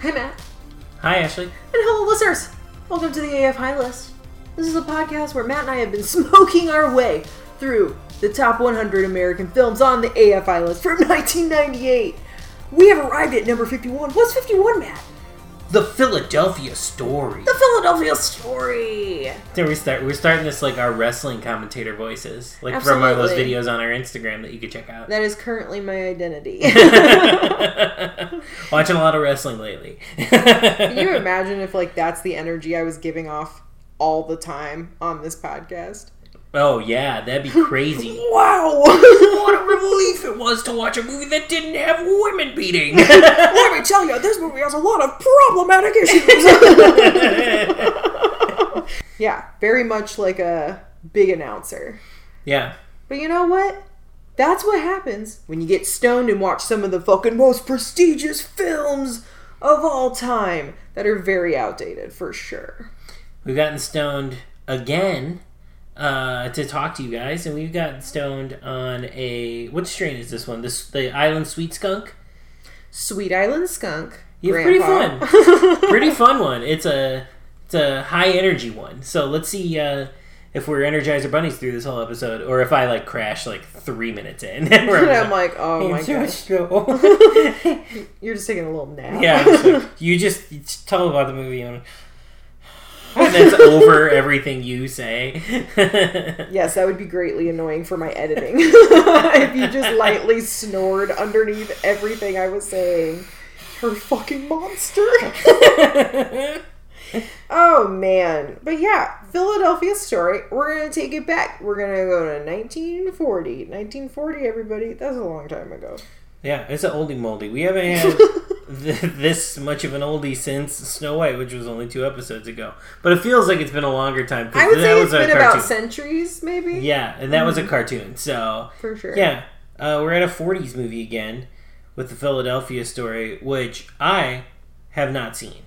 Hey, Matt. Hi, Ashley. And hello, listeners. Welcome to the AF High List. This is a podcast where Matt and I have been smoking our way through the top 100 American films on the AFI list from 1998. We have arrived at number 51. What's 51, Matt? The Philadelphia Story. The Philadelphia Story. There we start. We're starting this like our wrestling commentator voices, like from one of those videos on our Instagram that you could check out. That is currently my identity. Watching a lot of wrestling lately. Can you imagine if like that's the energy I was giving off all the time on this podcast? Oh yeah, that'd be crazy. Wow! what a relief it was to watch a movie that didn't have women beating. Let me tell you, this movie has a lot of problematic issues. yeah, very much like a big announcer. yeah. But you know what? That's what happens when you get stoned and watch some of the fucking most prestigious films of all time that are very outdated for sure. We've gotten stoned again uh, to talk to you guys, and we've gotten stoned on a what strain is this one? This the Island Sweet Skunk. Sweet Island Skunk. Yeah, pretty fun. pretty fun one. It's a it's a high energy one. So let's see uh, if we're Energizer bunnies through this whole episode, or if I like crash like three minutes in. and I'm like, oh my gosh. You're just taking a little nap. yeah, just like, you just, you just tell about the movie and, and that's over everything you say. Yes, that would be greatly annoying for my editing. if you just lightly snored underneath everything I was saying. You're a fucking monster. oh man. But yeah, Philadelphia story. We're gonna take it back. We're gonna go to 1940. 1940, everybody. That's a long time ago. yeah, it's an oldie moldy. We haven't had th- this much of an oldie since Snow White, which was only two episodes ago. But it feels like it's been a longer time. I would that say was it's been about centuries, maybe. Yeah, and that was a cartoon. So For sure. yeah, uh, we're at a '40s movie again with the Philadelphia story, which I have not seen.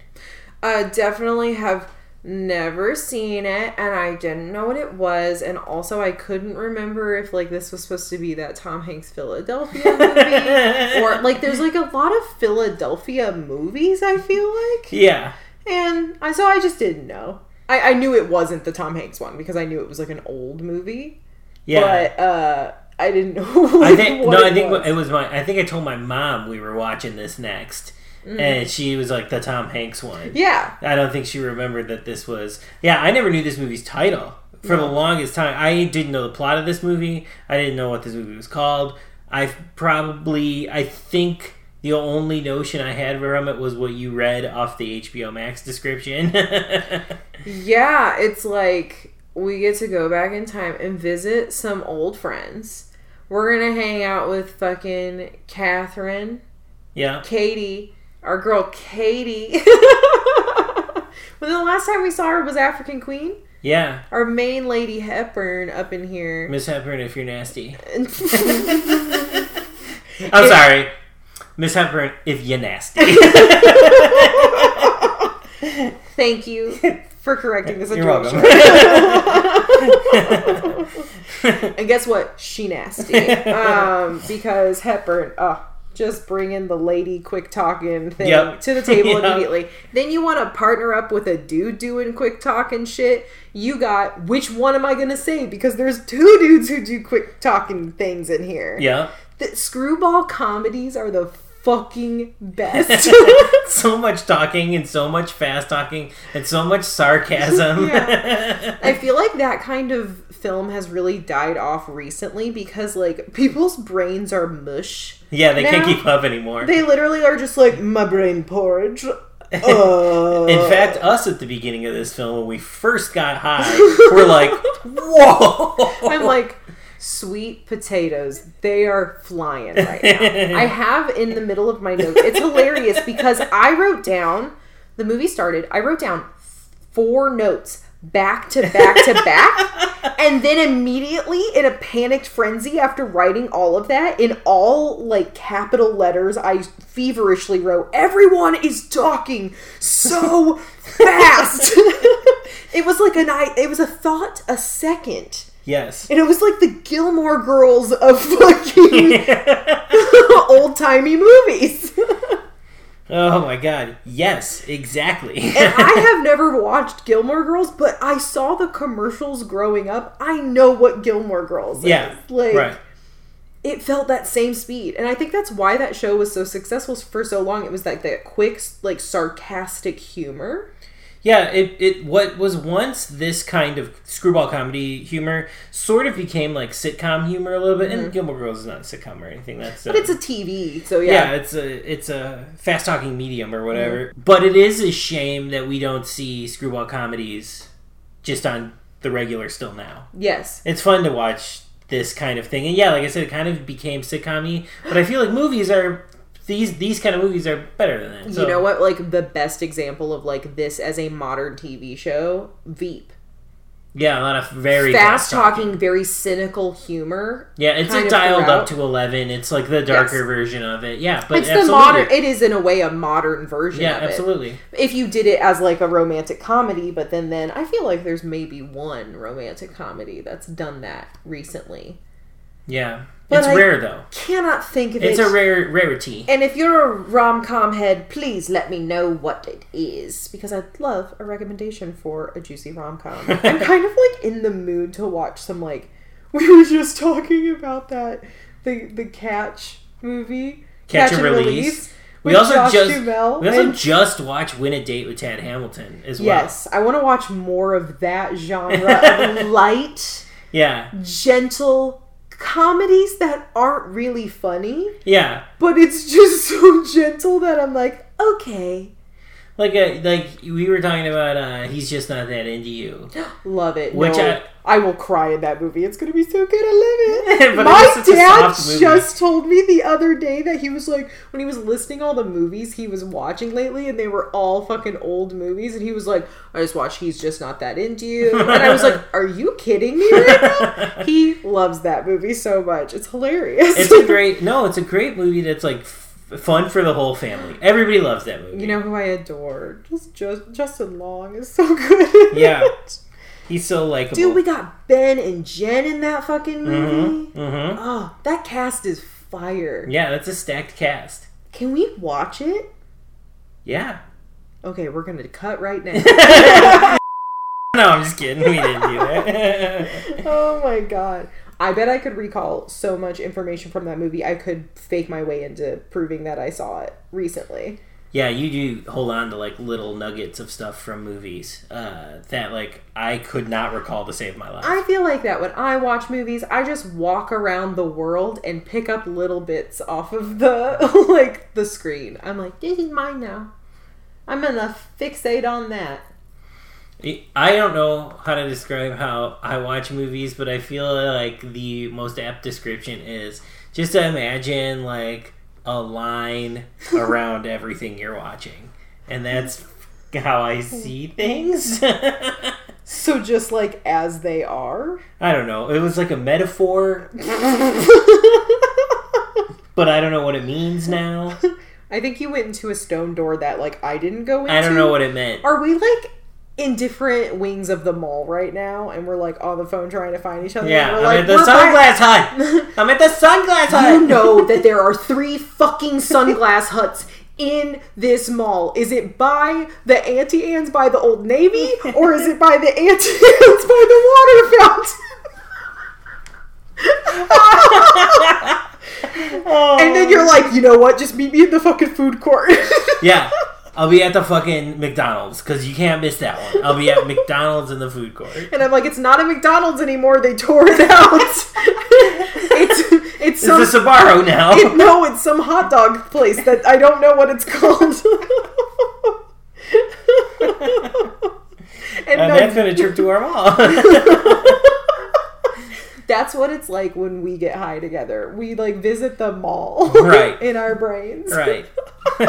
Uh, definitely have never seen it, and I didn't know what it was, and also I couldn't remember if like this was supposed to be that Tom Hanks Philadelphia movie, or like there's like a lot of Philadelphia movies. I feel like, yeah, and I so I just didn't know. I, I knew it wasn't the Tom Hanks one because I knew it was like an old movie, yeah. but uh, I didn't know. I think no, I think was. it was my. I think I told my mom we were watching this next, and she was like the Tom Hanks one. yeah, I don't think she remembered that this was. Yeah, I never knew this movie's title for the longest time. I didn't know the plot of this movie. I didn't know what this movie was called. I probably, I think the only notion I had from it was what you read off the HBO Max description. Yeah, it's like we get to go back in time and visit some old friends. We're gonna hang out with fucking Katharine, yeah, Katie, our girl Katie. when the last time we saw her was African Queen, yeah. our main lady Hepburn up in here. Miss Hepburn, if you're nasty. I'm sorry, Miss Hepburn, if you're nasty. Thank you for correcting this You're welcome. And guess what? She nasty. Um, because Hepburn, oh, just bringing the lady quick talking thing Yep. to the table Yep. immediately. Then you want to partner up with a dude doing quick talking shit. You got which one am I gonna say? Because there's two dudes who do quick talking things in here. yeah. The screwball comedies are the fucking best. so much talking and so much fast talking and so much sarcasm. Yeah. I feel like that kind of film has really died off recently because like people's brains are mush. Yeah, they can't keep up anymore. They literally are just like my brain porridge. Uh, In fact, us at the beginning of this film, when we first got high, we're like, "Whoa!" I'm like, sweet potatoes. They are flying right now. I have in the middle of my notes. It's hilarious because I wrote down the movie started. I wrote down four notes back to back to back, and then immediately in a panicked frenzy after writing all of that in all like capital letters, I feverishly wrote, "Everyone is talking so fast." it was like an I. It was a thought a second. Yes. And it was like the Gilmore Girls of fucking old timey movies. Oh my god. Yes, exactly. And I have never watched Gilmore Girls, but I saw the commercials growing up. I know what Gilmore Girls yeah. is. Like right. it felt that same speed. And I think that's why that show was so successful for so long. It was like that quick, like sarcastic humor. Yeah, it, it what was once this kind of screwball comedy humor sort of became like sitcom humor a little bit. And Gilmore Girls is not a sitcom or anything. That's Mm-hmm. But it's a TV, so yeah, yeah. it's a it's a fast talking medium or whatever. But it is a shame that we don't see screwball comedies just on the regular still now. Yes. It's fun to watch this kind of thing, and yeah, like I said, it kind of became sitcom-y. But I feel like movies are these these kind of movies are better than that. So, you know what? Like the best example of like this as a modern TV show, Veep. Yeah, a lot of very Fast talking, very cynical humor. Yeah, it's a dialed throughout. up to eleven. It's like the darker Yes. version of it. Yeah, but It's the absolutely. modern. It is in a way a modern version. yeah, of it. absolutely. If you did it as like a romantic comedy, but then then I feel like there's maybe one romantic comedy that's done that recently. Yeah, But it's I- rare though. Cannot think of It's it. It's a rare rarity. and if you're a rom com head, please let me know what it is because I'd love a recommendation for a juicy rom com. I'm kind of like in the mood to watch some like we were just talking about that the the Catch movie, Catch and Release. We with also Josh just we also and- just watched Win a Date with Tad Hamilton as well. Yes, I want to watch more of that genre of light, Yeah. gentle comedies that aren't really funny, Yeah. but it's just so gentle that I'm like, okay, Like uh, like we were talking about uh he's just not that into you. love it. Which no, I- I, will cry in that movie. It's gonna be so good. I love it. My dad just told me the other day that he was like, when he was listing all the movies he was watching lately, and they were all fucking old movies, and he was like, I just watched He's Just Not That Into You. And I was like, Are you kidding me right now? he loves that movie so much. It's hilarious. It's a great no, it's a great movie that's like fun for the whole family. Everybody loves that movie. you know who I adore? Just, just Justin Long is so good. Yeah. He's so likable. Dude, we got Ben and Jen in that fucking movie. Mhm. Oh, that cast is fire. Yeah, that's a stacked cast. Can we watch it? Yeah. Okay, we're gonna cut right now. No, I'm just kidding. We didn't do that. oh my god. I bet I could recall so much information from that movie. I could fake my way into proving that I saw it recently. yeah, you do hold on to like little nuggets of stuff from movies uh, that like I could not recall to save my life. I feel like that when I watch movies, I just walk around the world and pick up little bits off of the like the screen. I'm like, this is mine now. I'm gonna fixate on that. I don't know how to describe how I watch movies, but I feel like the most apt description is just to imagine like a line around everything you're watching. And that's how I see things. So just like as they are. I don't know. It was like a metaphor, but I don't know what it means now. I think you went into a stone door that like I didn't go into. I don't know what it meant. Are we like in different wings of the mall right now, and we're like on the phone trying to find each other? Yeah, we're I'm like, at the "We're sunglass back." hut. I'm at the sunglass hut. You know that there are three fucking sunglass huts in this mall. Is it by the Auntie Anne's by the Old Navy, or is it by the Auntie Anne's by the water fountain? Oh. and then you're like, you know what? Just meet me in the fucking food court. Yeah, I'll be at the fucking McDonald's because you can't miss that one. I'll be at McDonald's in the food court. And I'm like, it's not a McDonald's anymore. They tore it out. it's it's It's some a Sbarro now. it, no, it's some hot dog place that I don't know what it's called. and and uh, that's been a trip to our mall. That's what it's like when we get high together. We like visit the mall, Right. in our brains, right.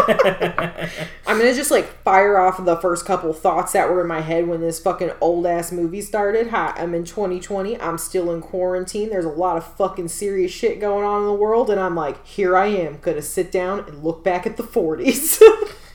I'm gonna just like fire off the first couple thoughts that were in my head when this fucking old ass movie started. Hi, I'm in 2020. I'm still in quarantine. There's a lot of fucking serious shit going on in the world, and I'm like, here I am, gonna sit down and look back at the 40s.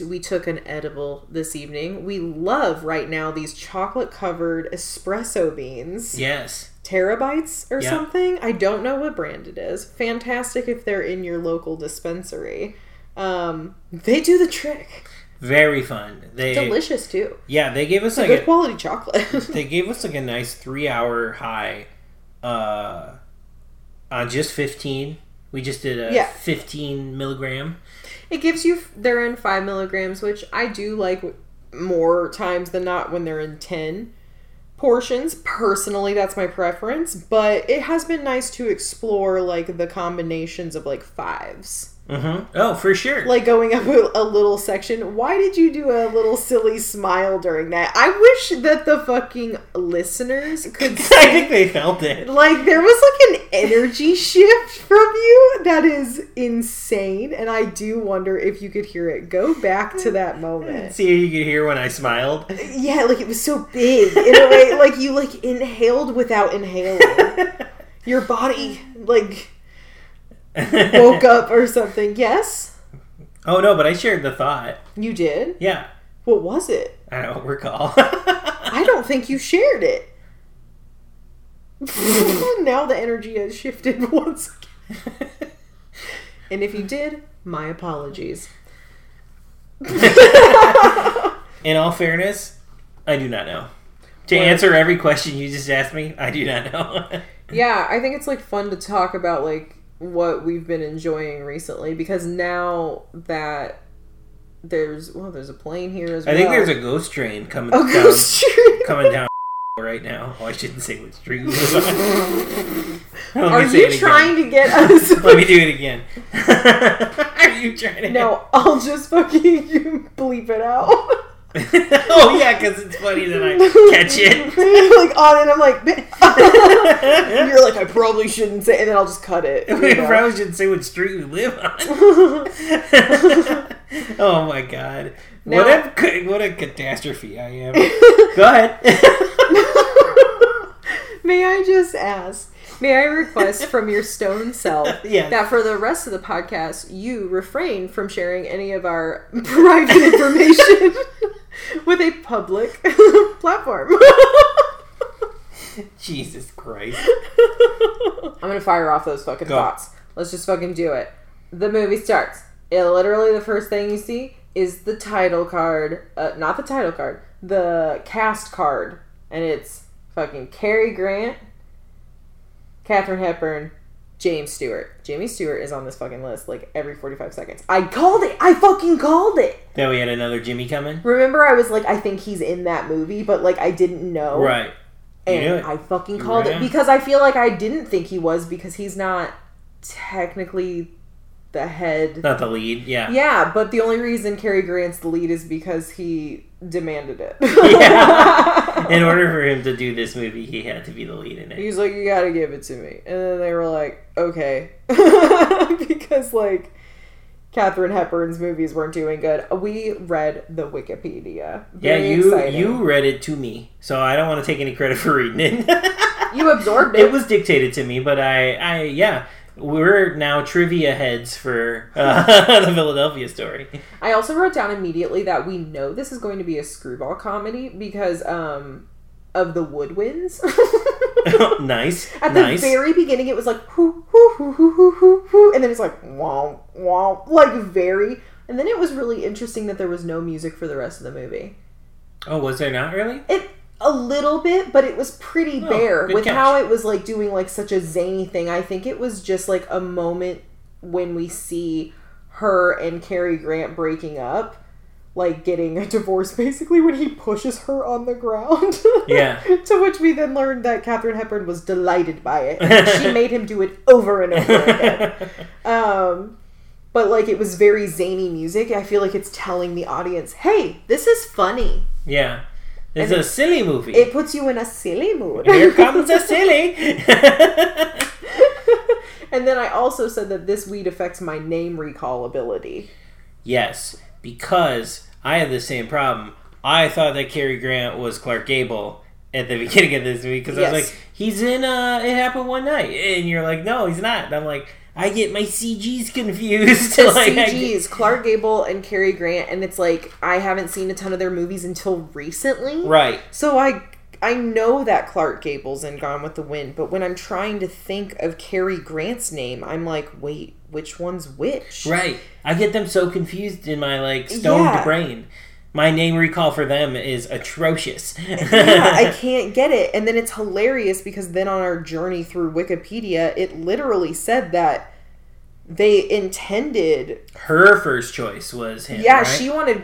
we took an edible this evening. We love right now these chocolate covered espresso beans. yes. Terra Bites or Yeah. something. I don't know what brand it is. Fantastic if they're in your local dispensary. Um, they do the trick. Very fun. They Delicious too. yeah, they gave us like Good a, quality chocolate. they gave us like a nice three hour high uh on just 15 we just did a Yeah. 15 milligram it gives you they're in five milligrams, which I do like more times than not when they're in ten portions. Personally, that's my preference, but it has been nice to explore like the combinations of like fives. Mm-hmm. oh for sure like going up a, a little section. Why did you do a little silly smile during that? I wish that the fucking listeners could i think they felt it Like there was like an energy shift from you that is insane, and I do wonder if you could hear it. Go back to that moment. see if you could hear when i smiled Yeah, like it was so big in a way, like you like inhaled without inhaling. Your body like woke up or something. Yes, oh no but i shared the thought you did. yeah What was it? i don't recall I don't think you shared it. now the energy has shifted once again. And if you did, my apologies. in all fairness i do not know to What? answer every question you just asked me i do not know Yeah, I think it's like fun to talk about like what we've been enjoying recently because now that there's well, there's a plane here as i well. I think there's a ghost train coming a down ghost train. coming down right now. Oh, I shouldn't say what street was on. Let Are you trying to get us? Let me do it again. Are you trying to? no, I'll just fucking bleep it out. oh yeah, because it's funny that I catch it. like on it, I'm like, you're like, I probably shouldn't say, and then I'll just cut it. you know? probably shouldn't say what street we live on. oh my god! Now- what a what a catastrophe I am. Go ahead. May I just ask? May I request from your stone self Yes. that for the rest of the podcast you refrain from sharing any of our private information with a public platform? Jesus Christ! I'm gonna fire off those fucking Go. thoughts. Let's just fucking do it. The movie starts. It, literally, the first thing you see is the title card. Uh, not the title card. The cast card, and it's fucking Cary Grant, Katharine Hepburn, James Stewart. Jamie Stewart is on this fucking list like every 45 seconds. I called it. I fucking called it. Then we had another Jimmy coming. Remember, I was like, I think he's in that movie, but like I didn't know. Right. You And. I fucking called Yeah. it because I feel like I didn't think he was because he's not technically the head. Not the lead. Yeah. Yeah, but the only reason Cary Grant's the lead is because he demanded it. Yeah. In order for him to do this movie, he had to be the lead in it. He's like, you gotta give it to me. And then they were like, okay. because, like, Katharine Hepburn's movies weren't doing good. We read the Wikipedia. Yeah, you exciting. you read it to me, so I don't want to take any credit for reading it. You absorbed it. it was dictated to me, but I, I yeah, we're now trivia heads for uh, the Philadelphia story. I also wrote down immediately that we know this is going to be a screwball comedy because um of the woodwinds. nice, At the nice. very beginning, it was like hoo hoo hoo hoo hoo hoo hoo, and then it's like wow wow, like very. And then it was really interesting that there was no music for the rest of the movie. oh, was there not really? It a little bit, but it was pretty Oh, bare with catch. how it was like doing like such a zany thing. I think it was just like a moment when we see her and Cary Grant breaking up, like getting a divorce basically when he pushes her on the ground. Yeah. to which we then learned that Katharine Hepburn was delighted by it. She made him do it over and over again. Um but like it was very zany music. I feel like it's telling the audience, "Hey, this is funny." yeah, it's And a silly movie. It puts you in a silly mood. Here comes a silly. and then I also said that this weed affects my name recall ability. Yes, because I had the same problem. I thought that Cary Grant was Clark Gable at the beginning of this movie because I was like, he's in uh, It Happened One Night, and you're like, no, he's not. And I'm like, I get my CGs confused. The like, I get- CGs, Clark Gable and Cary Grant, and it's like I haven't seen a ton of their movies until recently. right? So I I know that Clark Gable's in Gone with the Wind, but when I'm trying to think of Cary Grant's name, I'm like, wait, which one's which? Right. I get them so confused in my like stoned Yeah. brain. My name recall for them is atrocious. yeah, I can't get it. And then it's hilarious because then on our journey through Wikipedia, it literally said that they intended. Her first choice was him. Yeah, right? she wanted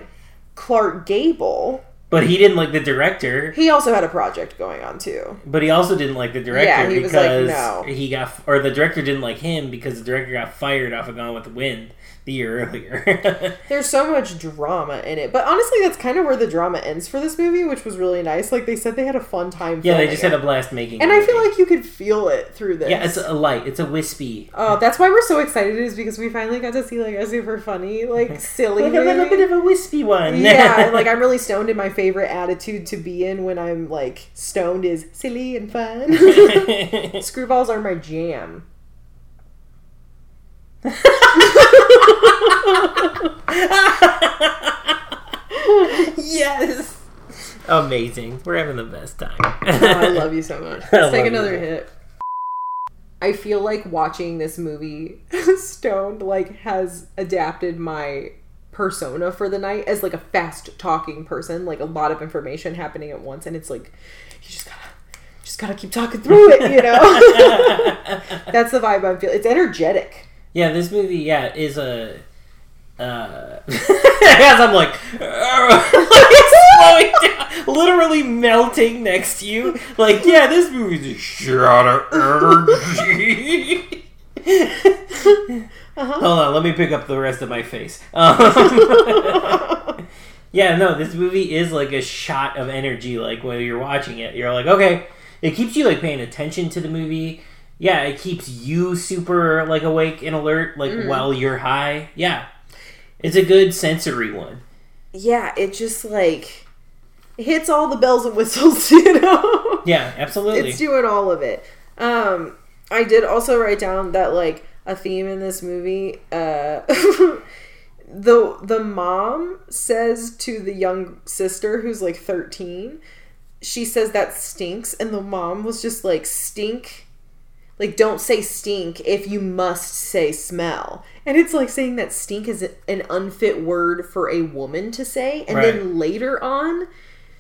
Clark Gable. But he didn't like the director. He also had a project going on too. But he also didn't like the director Yeah, was like, because "No." he got, or the director didn't like him because the director got fired off of Gone with the Wind the year earlier. There's so much drama in it, but honestly, that's kind of where the drama ends for this movie, which was really nice. Like they said, they had a fun time. yeah, they just had a blast making. It. And I feel like you could feel it through this. yeah, it's a light, it's a wispy, Oh, that's why we're so excited is because we finally got to see like a super funny, like silly like a little bit of a wispy one. yeah, like I'm really stoned and my favorite attitude to be in when I'm like stoned is silly and fun. Screwballs are my jam. Yes, amazing. We're having the best time. Oh, I love you so much. Let's take love you. another hit. I feel like watching this movie stoned like has adapted my persona for the night as like a fast talking person, like a lot of information happening at once and it's like you just gotta just gotta keep talking through it, you know? That's the vibe I'm feeling. It's energetic. Yeah, this movie, yeah, is a. Uh, as I'm like, slowing down, literally melting next to you. Like, yeah, this movie's a shot of energy. Uh-huh. Hold on, let me pick up the rest of my face. Um, yeah, no, this movie is like a shot of energy. Like when you're watching it, you're like, okay, it keeps you like paying attention to the movie. Yeah, it keeps you super like awake and alert, like Mm. while you're high. Yeah, it's a good sensory one. Yeah, it just like hits all the bells and whistles, you know? Yeah, absolutely. it's doing all of it. Um, I did also write down that like a theme in this movie. Uh, the the mom says to the young sister who's like thirteen, she says that stinks, and the mom was just like stink. Like, don't say stink if you must say smell. And it's like saying that stink is an unfit word for a woman to say. And Right. then later on,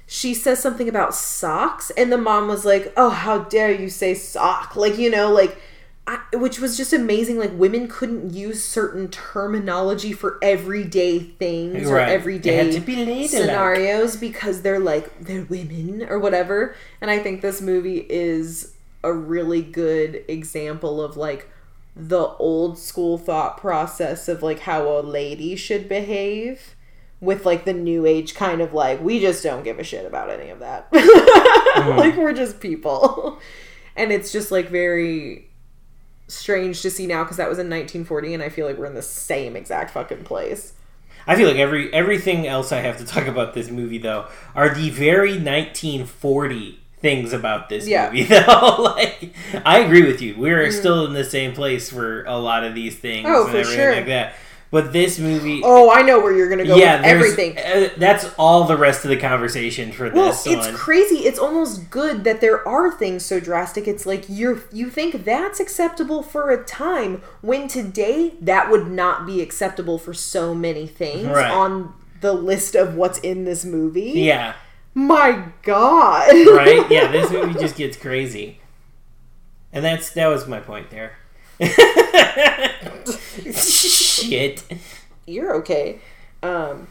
she says something about socks and the mom was like oh how dare you say sock like you know like I, which was just amazing like women couldn't use certain terminology for everyday things or Right. It everyday be scenarios because they're like they're women or whatever and i think this movie is a really good example of like the old school thought process of like how a lady should behave with like the new age kind of like we just don't give a shit about any of that. Mm-hmm. Like we're just people. And it's just like very strange to see now because that was in 1940 and i feel like we're in the same exact fucking place. I feel like every everything else I have to talk about this movie though are the very 1940 things about this Yeah. movie though. like I agree with you. We're still in the same place for a lot of these things Oh, and everything sure. like that. But this movie oh i know where you're gonna go yeah, with everything uh, that's all the rest of the conversation for well this it's one. crazy it's almost good that there are things so drastic it's like you're you think that's acceptable for a time when today that would not be acceptable for so many things Right. on the list of what's in this movie yeah, my god right? Yeah, this movie just gets crazy. And that's that was my point there. Shit. you're okay. Um,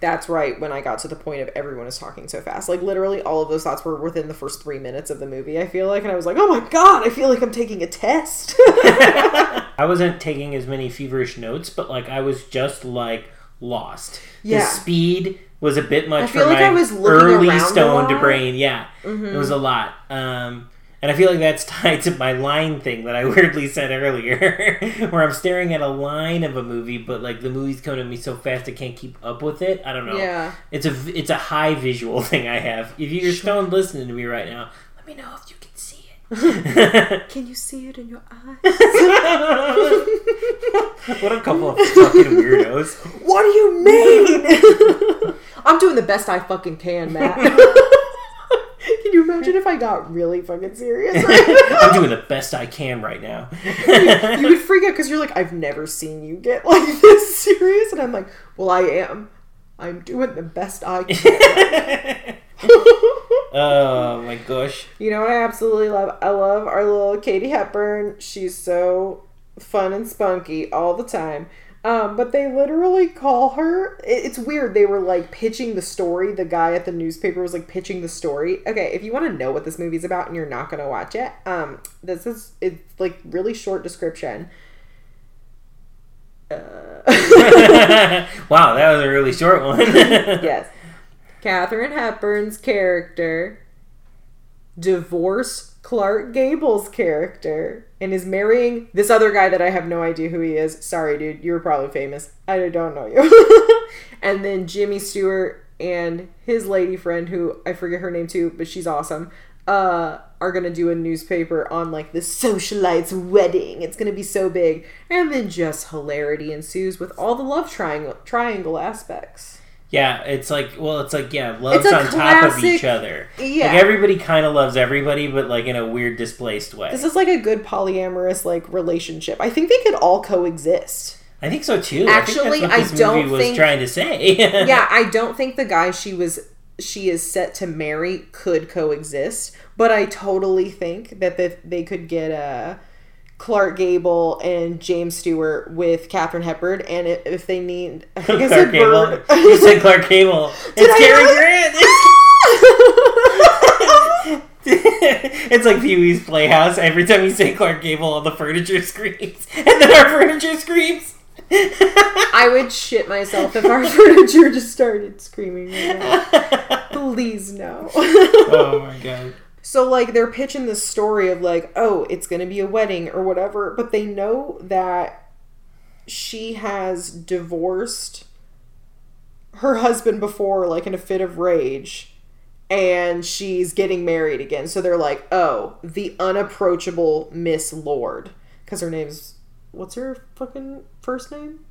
that's right. When I got to the point of everyone is talking so fast, like literally all of those thoughts were within the first three minutes of the movie. I feel like, and I was like, oh my god, I feel like I'm taking a test. I wasn't taking as many feverish notes, but like I was just like lost. Yeah. The speed was a bit much I feel for like my I was early stoned. Mm-hmm. brain. Yeah, it was a lot. Um, and I feel like that's tied to my line thing that I weirdly said earlier, where I'm staring at a line of a movie, but like the movie's coming at me so fast I can't keep up with it. I don't know. yeah. It's a it's a high visual thing I have. If you're stoned listening to me right now, let me know if you can see it. Can you see it in your eyes? what a couple of fucking weirdos. what do you mean? I'm doing the best I fucking can, Matt. can Can you imagine if I got really fucking serious? I'm doing the best I can right now. you would freak out because you're like, I've never seen you get like this serious, and I'm like, well, I am. I'm doing the best I can. Oh my gosh. You know what I absolutely love? I love our little Katie Hepburn. She's so fun and spunky all the time. Um, but they literally call her. It's weird. They were like pitching the story. The guy at the newspaper was like pitching the story. Okay, if you want to know what this movie's about and you're not going to watch it, um, this is it's like really short description. Uh... wow, that was a really short one. yes. Katharine Hepburn's character divorce Clark Gable's character and is marrying this other guy that I have no idea who he is. Sorry, dude, you were probably famous. I don't know you. and then Jimmy Stewart and his lady friend, who I forget her name too, but she's awesome, uh, are gonna do a newspaper on like the socialite's wedding. It's gonna be so big. And then just hilarity ensues with all the love triangle triangle aspects. Yeah, it's like well, it's like yeah, love's on classic, top of each other. Yeah, like everybody kind of loves everybody, but like in a weird displaced way. This is like a good polyamorous like relationship. I think they could all coexist. I think so too. Actually, I, I don't was think, trying to say. yeah, I don't think the guy she was she is set to marry could coexist, but I totally think that they, they could get a Clark Gable and James Stewart with Katharine Hepburn, and if they need, I think I said Gable. You said Clark Gable. it's Cary Grant. It's... it's like Pee Wee's Playhouse. Every time you say Clark Gable, all the furniture screams, and then our furniture screams. I would shit myself if our furniture just started screaming right now. Please no. oh my god. So like they're pitching this story of like, oh, it's going to be a wedding or whatever, but they know that she has divorced her husband before like in a fit of rage and she's getting married again. So they're like, "Oh, the unapproachable Miss Lord." Cuz her name's what's her fucking first name?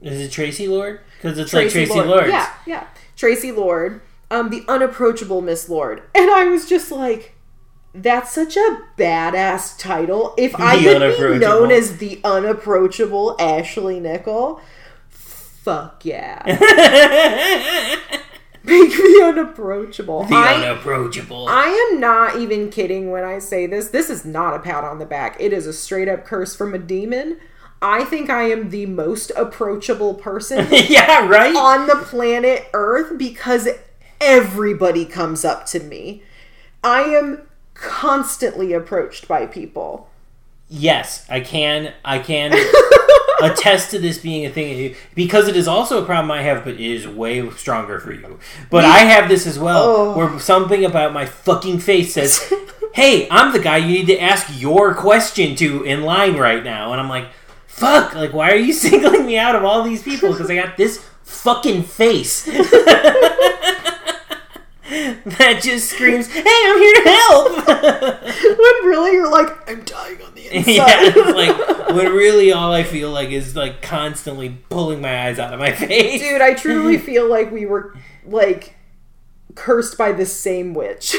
Is it Tracy Lord? Cuz it's Tracy like Traci Lord. Lord. Yeah, yeah. Tracy Lord um, the unapproachable Miss Lord. And I was just like, that's such a badass title. If the I could be known as the unapproachable Ashley Nickel, fuck yeah. Make me unapproachable. The I, unapproachable. I am not even kidding when I say this. This is not a pat on the back. It is a straight up curse from a demon. I think I am the most approachable person. yeah, right? On the planet Earth because everybody comes up to me. I am constantly approached by people. Yes, I can. I can attest to this being a thing because it is also a problem I have, but it is way stronger for you. But I have this as well, oh. where something about my fucking face says, "Hey, I'm the guy you need to ask your question to in line right now," and I'm like, "Fuck! Like, why are you singling me out of all these people? Because I got this fucking face." that just screams, "Hey, I'm here to help." when really you're like, "I'm dying on the inside." yeah, like when really all I feel like is like constantly pulling my eyes out of my face. Dude, I truly feel like we were like cursed by the same witch.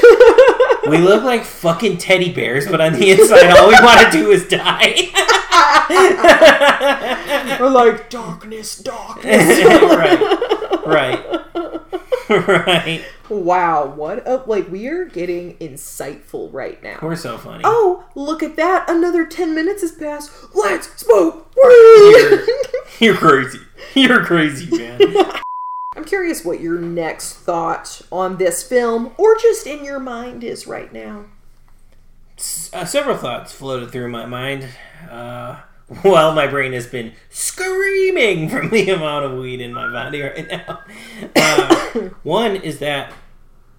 we look like fucking teddy bears, but on the inside, all we want to do is die. We're like darkness, darkness. right, right, right. Wow, what a like we are getting insightful right now. We're so funny. Oh, look at that! Another ten minutes has passed. Let's smoke you're, you're crazy. You're crazy, man. I'm curious what your next thought on this film, or just in your mind, is right now. Uh, several thoughts floated through my mind. Uh, while my brain has been screaming from the amount of weed in my body right now. Uh, one is that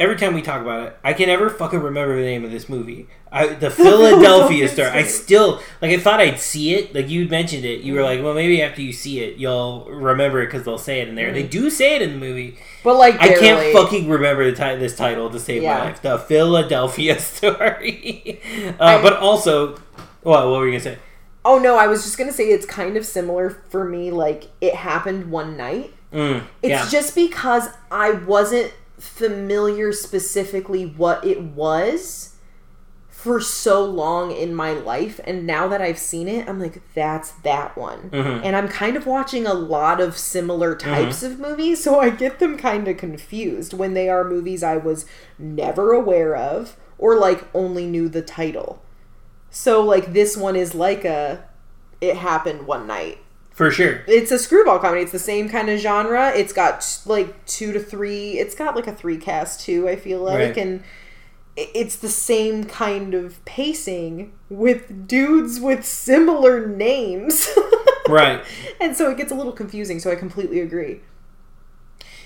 every time we talk about it, I can never fucking remember the name of this movie. I, the Philadelphia Star. I still like. I thought I'd see it. Like you mentioned it. You were like, well, maybe after you see it, you'll remember it because they'll say it in there. Mm. They do say it in the movie, but like barely. I can't fucking remember the ti- this title to save yeah. my life. The Philadelphia Story. uh, but also, what? What were you gonna say? Oh no, I was just gonna say it's kind of similar for me. Like it happened one night. Mm, it's yeah. just because I wasn't familiar specifically what it was for so long in my life and now that I've seen it I'm like that's that one. Mhm. And I'm kind of watching a lot of similar types of movies so I get them kind of confused when they are movies I was never aware of or like only knew the title. So like this one is like a it happened one night For sure. it's a screwball comedy. It's the same kind of genre. It's got like two to three. It's got like a three cast too. I feel like, Right. and it's the same kind of pacing with dudes with similar names. Right. And so it gets a little confusing. So I completely agree.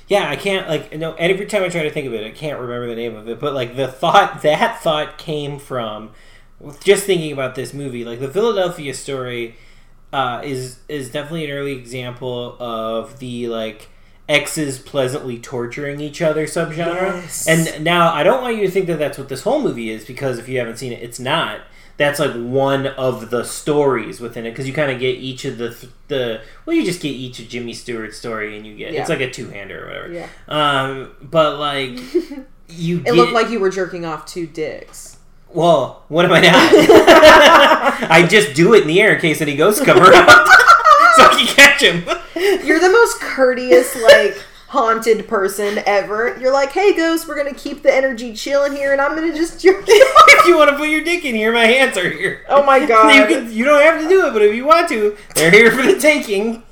Yeah, I can't like no. Every time I try to think of it, I can't remember the name of it. But like the thought, that thought came from just thinking about this movie. Like the Philadelphia story uh, is is definitely an early example of the like exes pleasantly torturing each other subgenre. Yes. And now I don't want you to think that that's what this whole movie is because if you haven't seen it, it's not. That's like one of the stories within it because you kind of get each of the th- the well, you just get each of Jimmy Stewart's story and you get Yeah. it's like a two hander or whatever. Yeah. Um, but like you, It get, looked like you were jerking off two dicks. Well, what am I not? I just do it in the air in case any ghosts come around, so I can catch him. You're the most courteous, like haunted person ever. You're like, hey, ghost, we're gonna keep the energy chilling here, and I'm gonna just jerk if you want to put your dick in here, my hands are here. Oh my god. You, can, you don't have to do it, but if you want to, they're here for the taking.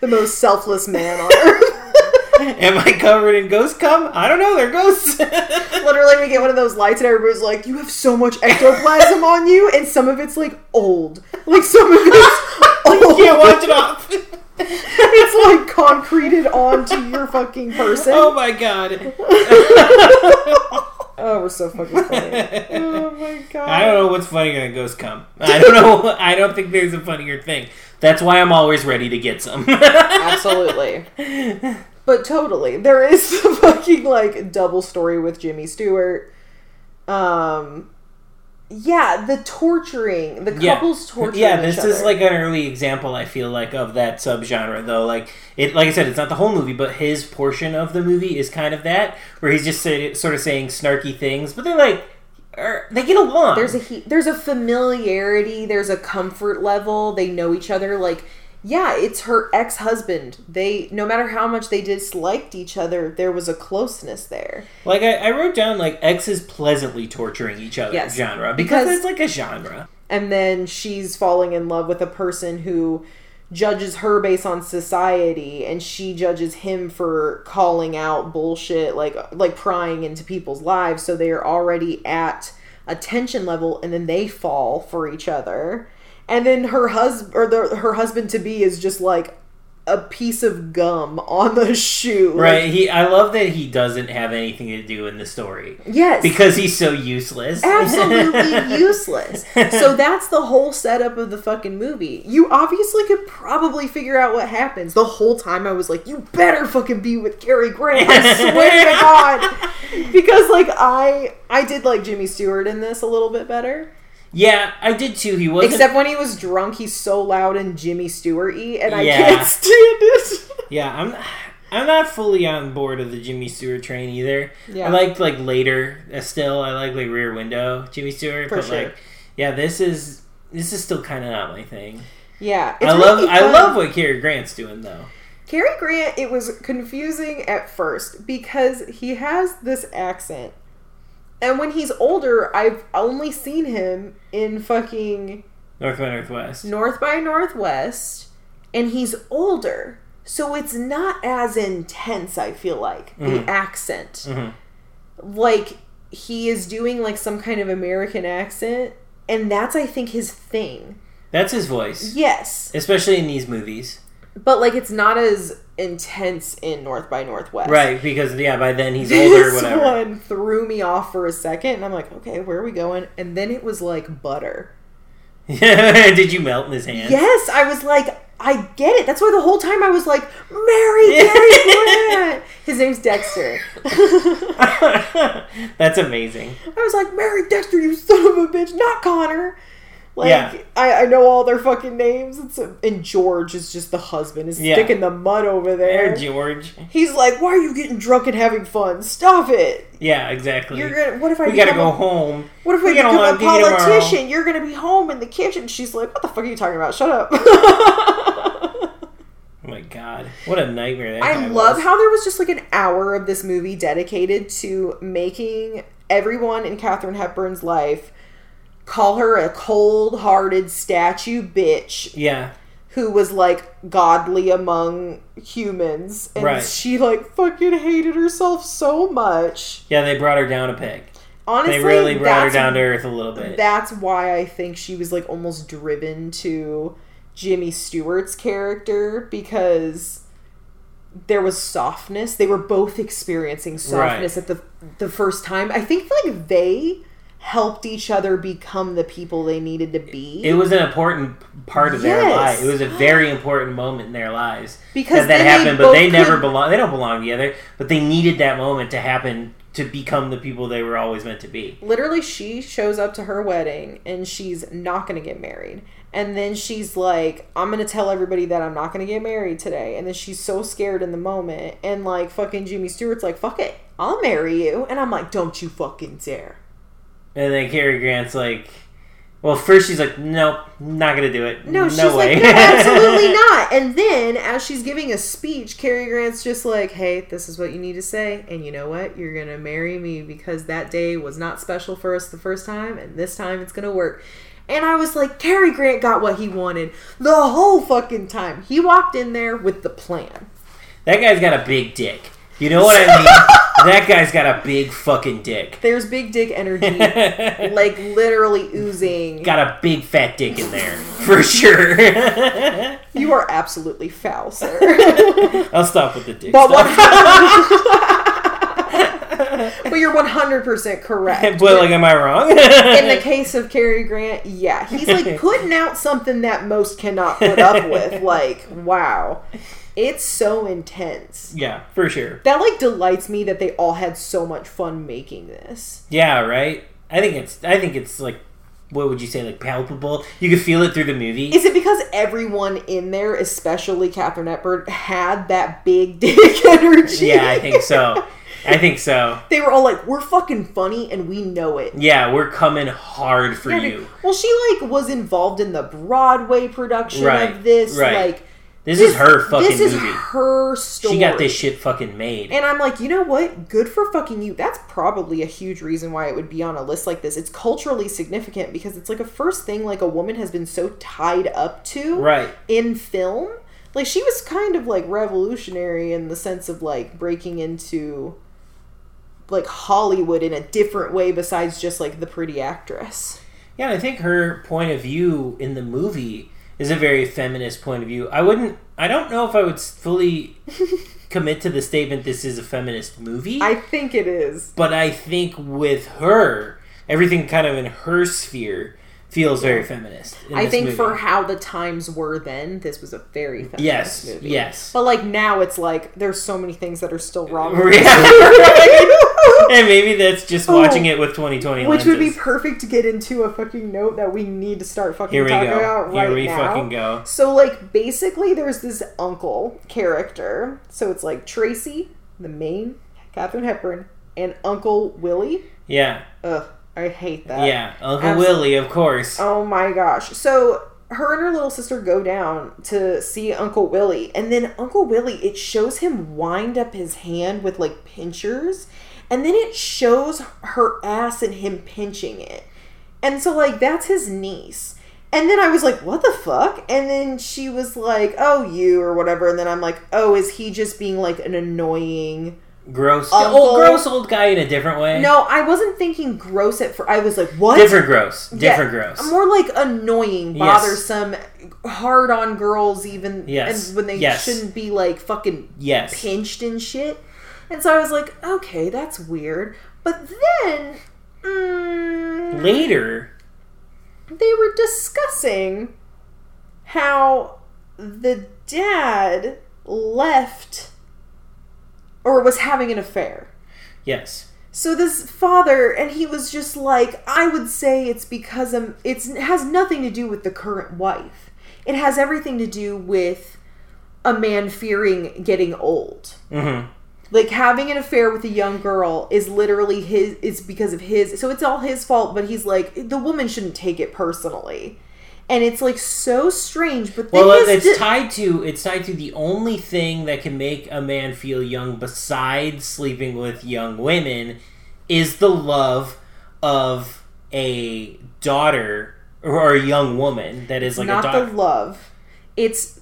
the most selfless man on earth. Am I covered in ghost cum? I don't know. They're ghosts. Literally, we get one of those lights, and everybody's like, "You have so much ectoplasm on you," and some of it's like old, like some of it's old. you can't watch it off. It's like concreted onto your fucking person. Oh my god. Oh, we're so fucking funny. Oh my god. I don't know what's funnier than ghost cum. I don't know. I don't think there's a funnier thing. That's why I'm always ready to get some. Absolutely. But totally, there is the fucking like double story with Jimmy Stewart. Um, yeah, the torturing, the Yeah. couples torturing. Yeah, this is like an early example. I feel like of that subgenre, though. Like it, like I said, it's not the whole movie, but his portion of the movie is kind of that, where he's just say, sort of saying snarky things, but they're like are, they get along. there's a he- there's a familiarity, there's a comfort level. They know each other. Like, yeah, it's her ex husband. They no matter how much they disliked each other, there was a closeness there. like I, I wrote down like exes pleasantly torturing each other Yes. genre because, Because- it's like a genre. and then she's falling in love with a person who judges her based on society and she judges him for calling out bullshit like like prying into people's lives so they're already at a tension level and then they fall for each other and then her husband or the, her husband to be is just like a piece of gum on the shoe Like, Right? He, I love that he doesn't have anything to do in the story yes because he's so useless. absolutely useless. So that's the whole setup of the fucking movie. You obviously could probably figure out what happens. The whole time I was like, you better fucking be with Cary Grant. I swear to God. Because like I I did like Jimmy Stewart in this a little bit better. Yeah, I did too. He wasn't. Except when he was drunk, he's so loud and Jimmy Stewart y and I Yeah. can't stand it. Yeah, I'm. I'm not fully on board of the Jimmy Stewart train either. Yeah. I liked like later. Uh, still, I like like Rear Window Jimmy Stewart, For but sure. like, yeah, this is this is still kind of not my thing. Yeah. I it's love really I love what Cary Grant's doing though. Cary Grant, it was confusing at first because he has this accent. And when he's older, I've only seen him in fucking North by Northwest. North by Northwest, and he's older. So it's not as intense, I feel like, the Mhm. accent. Mhm. Like, he is doing like some kind of American accent, and that's, I think, his thing. That's his voice, Yes. especially in these movies, But like, it's not as intense in North by Northwest. right? Because yeah, by then he's older, this whatever. one threw me off for a second, and I'm like, okay, where are we going? And then it was like butter. Did you melt in his hand? Yes, I was like, I get it. That's why the whole time I was like, Mary Grant. His name's Dexter. That's amazing. I was like, Mary Dexter, you son of a bitch, not Connor. Like Yeah. I, I know all their fucking names. It's and George is just the husband is Yeah. sticking the mud over there. There, George. He's like, "Why are you getting drunk and having fun? Stop it! Yeah, exactly. You're gonna. What if I we gotta go a- home. What if We gotta become a tomorrow. politician? You're gonna be home in the kitchen." She's like, "What the fuck are you talking about? Shut up." Oh my god, what a nightmare that I love was. how there was just like an hour of this movie dedicated to making everyone in Katharine Hepburn's life call her a cold hearted statue bitch Yeah, who was like godly among humans. And Right. she like fucking hated herself so much. yeah, they brought her down a peg. Honestly, They really brought her down to earth a little bit. That's why I think she was like almost driven to Jimmy Stewart's character because there was softness. They were both experiencing softness at the the first time. I think like they helped each other become the people they needed to be. It was an important part of their Yes. lives. It was a very important moment in their lives Because that that happened. But they never could- belong. They don't belong together. But they needed that moment to happen to become the people they were always meant to be. literally she shows up to her wedding and she's not going to get married and then she's like i'm going to tell everybody that i'm not going to get married today and then she's so scared in the moment and like fucking jimmy stewart's like fuck it i'll marry you and i'm like don't you fucking dare And then Cary Grant's like, well, first she's like, nope, not gonna do it. no, No, she's way. like no absolutely not and then as she's giving a speech Cary grant's just like hey this is what you need to say and you know what you're going to marry me because that day was not special for us the first time and this time it's going to work And I was like, Cary Grant got what he wanted the whole fucking time. He walked in there with the plan. That guy's got a big dick. You know what I mean? that guy's got a big fucking dick. There's big dick energy, like literally oozing. got a big fat dick in there for sure. You are absolutely foul, sir. I'll stop with the dick but stuff. but you're 100% correct. but like, am I wrong? in the case of Cary Grant, yeah, he's like putting out something that most cannot put up with. Like, wow, it's so intense. yeah, for sure. That like delights me that they all had so much fun making this. Yeah, right. I think it's. I think it's like, what would you say? Like palpable. You could feel it through the movie. Is it because everyone in there, especially Katharine Hepburn, had that big dick energy? yeah, I think so. I think so. They were all like, "We're fucking funny, and we know it." Yeah, we're coming hard for Yeah, you. Well, she like was involved in the Broadway production Right, of this. right. Like This, is her fucking This is movie. her story. She got this shit fucking made. And I'm like, you know what? Good for fucking you. That's probably a huge reason why it would be on a list like this. It's culturally significant because it's like a first thing like a woman has been so tied up to right. in film. Like she was kind of like revolutionary in the sense of like breaking into like Hollywood in a different way besides just like the pretty actress. Yeah, I think her point of view in the movie is a very feminist point of view. I wouldn't. I don't know if I would fully commit to the statement this is a feminist movie. I think it is. but I think with her, everything kind of in her sphere feels very feminist. in I think movie. for how the times were then, this was a very feminist yes, movie. yes, But like now, it's like there's so many things that are still wrong. with Yeah. it. and maybe that's just Oh. watching it with 2020 Which would be perfect to get into a fucking note that we need to start fucking Here we talking go. about right Here we now. fucking go. So like basically, there's this uncle character. So it's like Tracy, the main, Katharine Hepburn, and Uncle Willie. Yeah, Ugh, I hate that. yeah. Uncle Absol- Willie, of course. Oh my gosh. So her and her little sister go down to see Uncle Willie, and then Uncle Willie, it shows him wind up his hand with like pinchers, and then it shows her ass and him pinching it. And so, like, that's his niece. And then I was like, what the fuck? And then she was like, oh, you, or whatever. And then I'm like, oh, is he just being like an annoying. Gross, Uncle- old gross old guy in a different way. No, I wasn't thinking gross at first. I was like, what? different gross, different Yeah, gross. More like annoying, Yes. bothersome, hard on girls even Yes. and when they Yes. shouldn't be like fucking Yes, pinched and shit. And so I was like, okay, that's weird. But then mm, later. they were discussing how the dad left or was having an affair. Yes, so this father and he was just like i would say it's because um it's it has nothing to do with the current wife. It has everything to do with a man fearing getting old. Hmm like having an affair with a young girl is literally his it's because of his so it's all his fault but he's like the woman shouldn't take it personally and it's like so strange but Well, it's di- tied to it's tied to the only thing that can make a man feel young besides sleeping with young women is the love of a daughter or a young woman that is like not a daughter. the love it's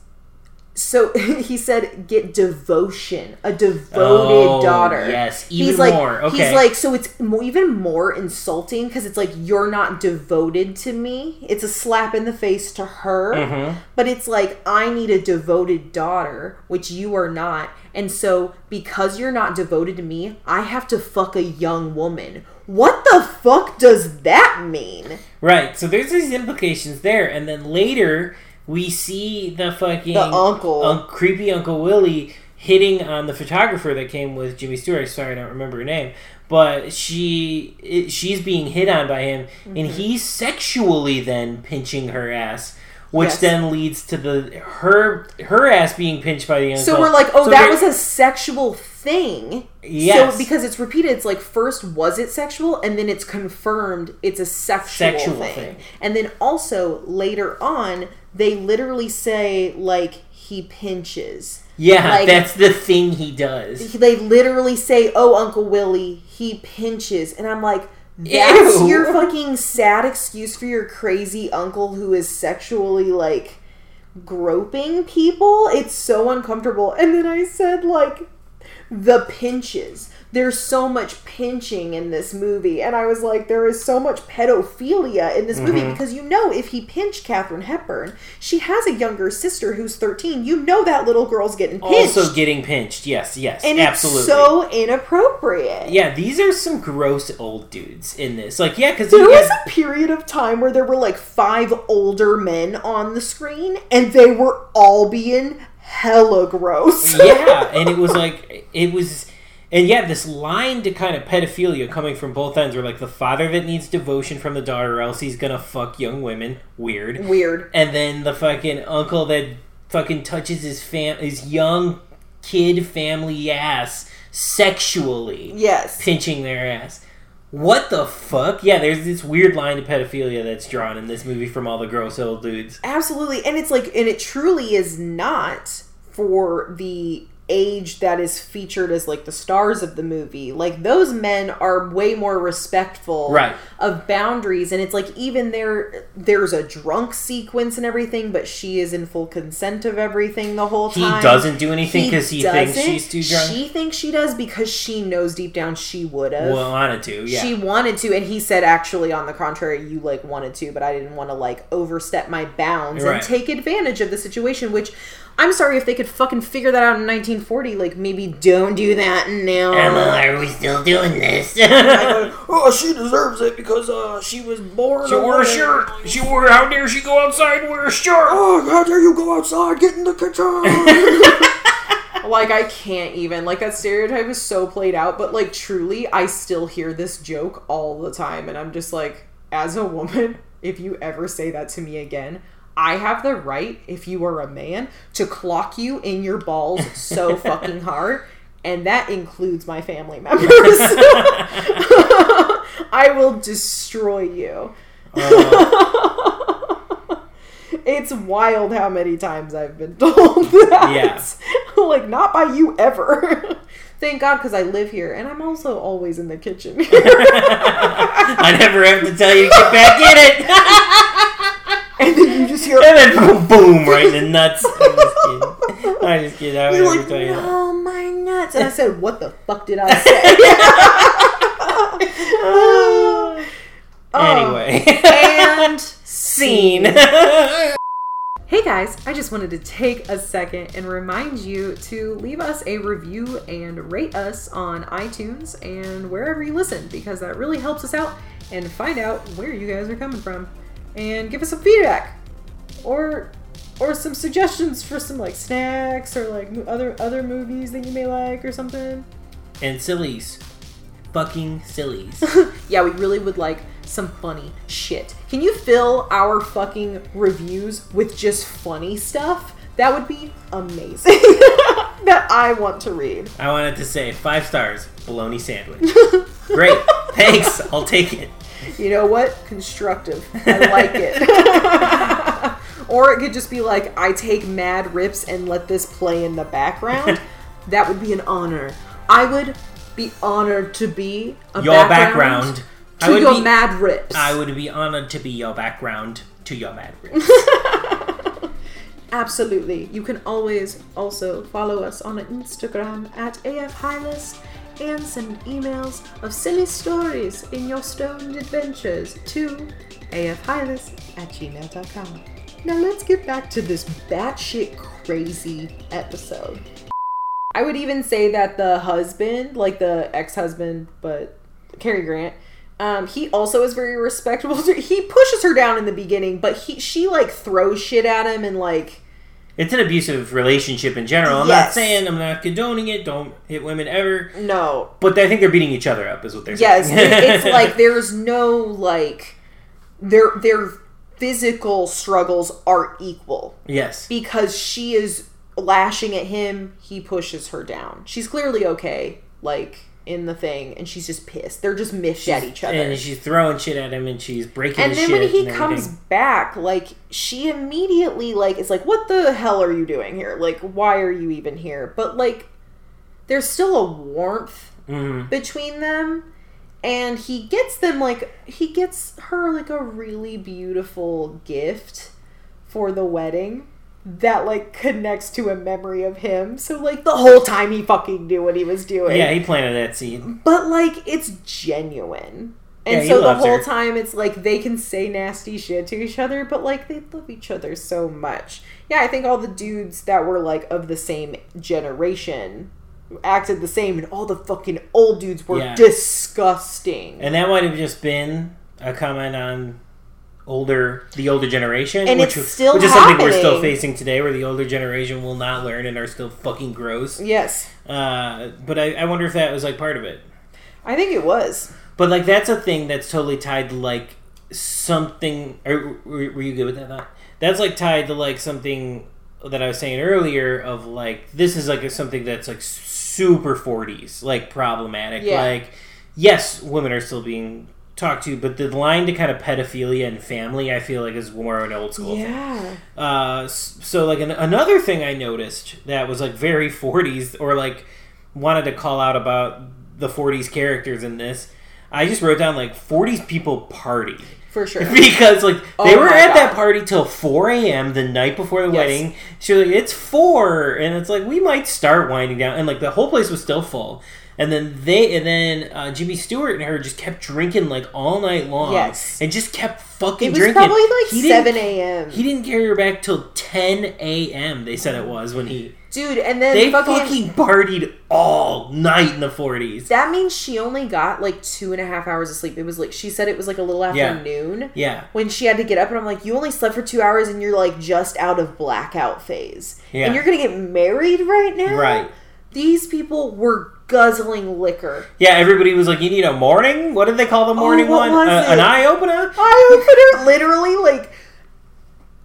so he said get devotion a devoted Oh, daughter yes, even he's like more. Okay. he's like so it's mo- even more insulting because it's like you're not devoted to me it's a slap in the face to her Mhm. but it's like i need a devoted daughter which you are not and so because you're not devoted to me i have to fuck a young woman what the fuck does that mean Right. So there's these implications there, and then later we see the fucking The uncle. un- creepy Uncle Willie hitting on the photographer that came with Jimmy Stewart. Sorry, I don't remember her name, but she it, she's being hit on by him, and Mm-hmm. he's sexually then pinching her ass. Which Yes. then leads to the her her ass being pinched by the uncle. So we're like, oh, So that was a sexual thing. Yes. So because it's repeated, it's like first was it sexual, and then it's confirmed it's a sexual, Sexual thing. thing. And then also later on, they literally say like he pinches. yeah, like- that's the thing he does. They literally say, "Oh, Uncle Willie, he pinches," and I'm like. That's Ew. your fucking sad excuse for your crazy uncle who is sexually like groping people. It's so uncomfortable. And then I said, like, the pinches. There's so much pinching in this movie. And I was like, there is so much pedophilia in this movie mm-hmm. because you know, if he pinched Katharine Hepburn, she has a younger sister who's 13. You know that little girl's getting pinched. Also getting pinched. Yes, yes, and absolutely. it's so inappropriate. Yeah, these are some gross old dudes in this. Like, yeah, because There was a period of time where there were like five older men on the screen, and they were all being hella gross. yeah, and it was like it was, and yeah, this line to kind of pedophilia coming from both ends, where like the father that needs devotion from the daughter, or else he's gonna fuck young women. Weird. Weird. And then the fucking uncle that fucking touches his fam his young kid family ass sexually. Yes. pinching their ass. What the fuck? Yeah, there's this weird line to pedophilia that's drawn in this movie from all the gross old dudes. Absolutely. And it's like, and it truly is not for the age that is featured as like the stars of the movie. Like those men are way more respectful Right. of boundaries and it's like even there there's a drunk sequence and everything, but she is in full consent of everything the whole time. He doesn't do anything because he, thinks she's too drunk. She thinks she does because she knows deep down she would have. wanted to, yeah. She wanted to, and he said, actually, on the contrary, you like wanted to, but I didn't want to like overstep my bounds Right. and take advantage of the situation. Which I'm sorry if they could fucking figure that out in 1940. Like maybe don't do that now. Emma, are we still doing this? oh, she deserves it because uh, she was born. she wore a shirt. She wore. How dare she go outside and wear a shirt? Oh, how dare you go outside? Get in the kitchen. like I can't even like that stereotype is so played out, but like truly, I still hear this joke all the time, and I'm just like, as a woman, if you ever say that to me again. I have the right, if you are a man, to clock you in your balls so fucking hard, and that includes my family members. I will destroy you. Uh. it's wild how many times I've been told that. Yeah. like, not by you ever. Thank God, because I live here, and I'm also always in the kitchen. I never have to tell you to get back in it. And then you just hear, and then boom, boom, right in the nuts. I'm just kidding. I just kidding. I you're like, no, my nuts. And I said, what the fuck did I say? Oh. Anyway, and scene. Hey guys, I just wanted to take a second and remind you to leave us a review and rate us on iTunes and wherever you listen because that really helps us out and find out where you guys are coming from and give us some feedback or or some suggestions for some like snacks or like other other movies that you may like or something. and sillies. fucking sillies. yeah, we really would like some funny shit. Can you fill our fucking reviews with just funny stuff? That would be amazing. that I want to read. I wanted to say five stars, bologna sandwich. Great, thanks. I'll take it. You know what? Constructive. I like it. or it could just be like, I take mad rips and let this play in the background. that would be an honor. I would be honored to be a Your background. I to would your be- mad rips. I would be honored to be your background to your mad rips. Absolutely. You can always also follow us on Instagram at AF and send emails of silly stories in your stoned adventures to afhighlist at gmail.com. Now let's get back to this batshit crazy episode. I would even say that the husband, like the ex-husband, but Cary Grant, um, he also is very respectable. He pushes her down in the beginning, but he she like throws shit at him and like It's an abusive relationship in general. I'm not saying I'm not condoning it. Don't hit women ever. no. But I think they're beating each other up, is what they're Yes, saying. it- it's like there's no like their their physical struggles are equal yes, because she is lashing at him, he pushes her down. She's clearly okay, like in the thing, and she's just pissed. They're just miffed at each other. and she's throwing shit at him, and she's breaking. and then when he comes back like she immediately like is like what the hell are you doing here like why are you even here but like there's still a warmth Mhm. between them and he gets them like he gets her like a really beautiful gift for the wedding that like connects to a memory of him so like the whole time he fucking knew what he was doing yeah, he planted that seed. but like it's genuine. And Yeah, so the whole her. time it's like they can say nasty shit to each other, but like they love each other so much. Yeah, I think all the dudes that were like of the same generation acted the same and all the fucking old dudes were Yeah. disgusting. And that might have just been a comment on older the older generation, And which, it's still which is something we're still facing today, where the older generation will not learn and are still fucking gross. yes. Uh, but I, I wonder if that was like part of it. I think it was. But like that's a thing that's totally tied to like something. Or were, were you good with that thought? That's like tied to like something that I was saying earlier of like this is like a, something that's like super 40s, like problematic. Yeah. Like yes, women are still being talked to, but the line to kind of pedophilia and family, I feel like is more an old school thing. Yeah. Uh, so like an, another thing I noticed that was like very 40s or like wanted to call out about the 40s characters in this. I just wrote down like 40s people party For sure. because like they Oh were at that party till 4 a.m. the night before the Yes. wedding. She was like, it's four, and it's like we might start winding down, and like the whole place was still full. And then they, and then uh, Jimmy Stewart and her just kept drinking like all night long, Yes. and just kept fucking drinking. It was drinking. probably like He 7 a.m. he didn't carry her back till 10 a.m. They said it was when he. Dude, and then They fucking, fucking partied all night in the 40s. That means she only got like two and a half hours of sleep. It was like, she said it was like a little after Yeah. noon. Yeah. when she had to get up and I'm like, you only slept for two hours and you're like just out of blackout phase. Yeah. And you're gonna get married right now? Right. These people were guzzling liquor. Yeah, everybody was like, you need a morning? What did they call the morning Oh, what one? Uh, an eye opener? Eye opener literally like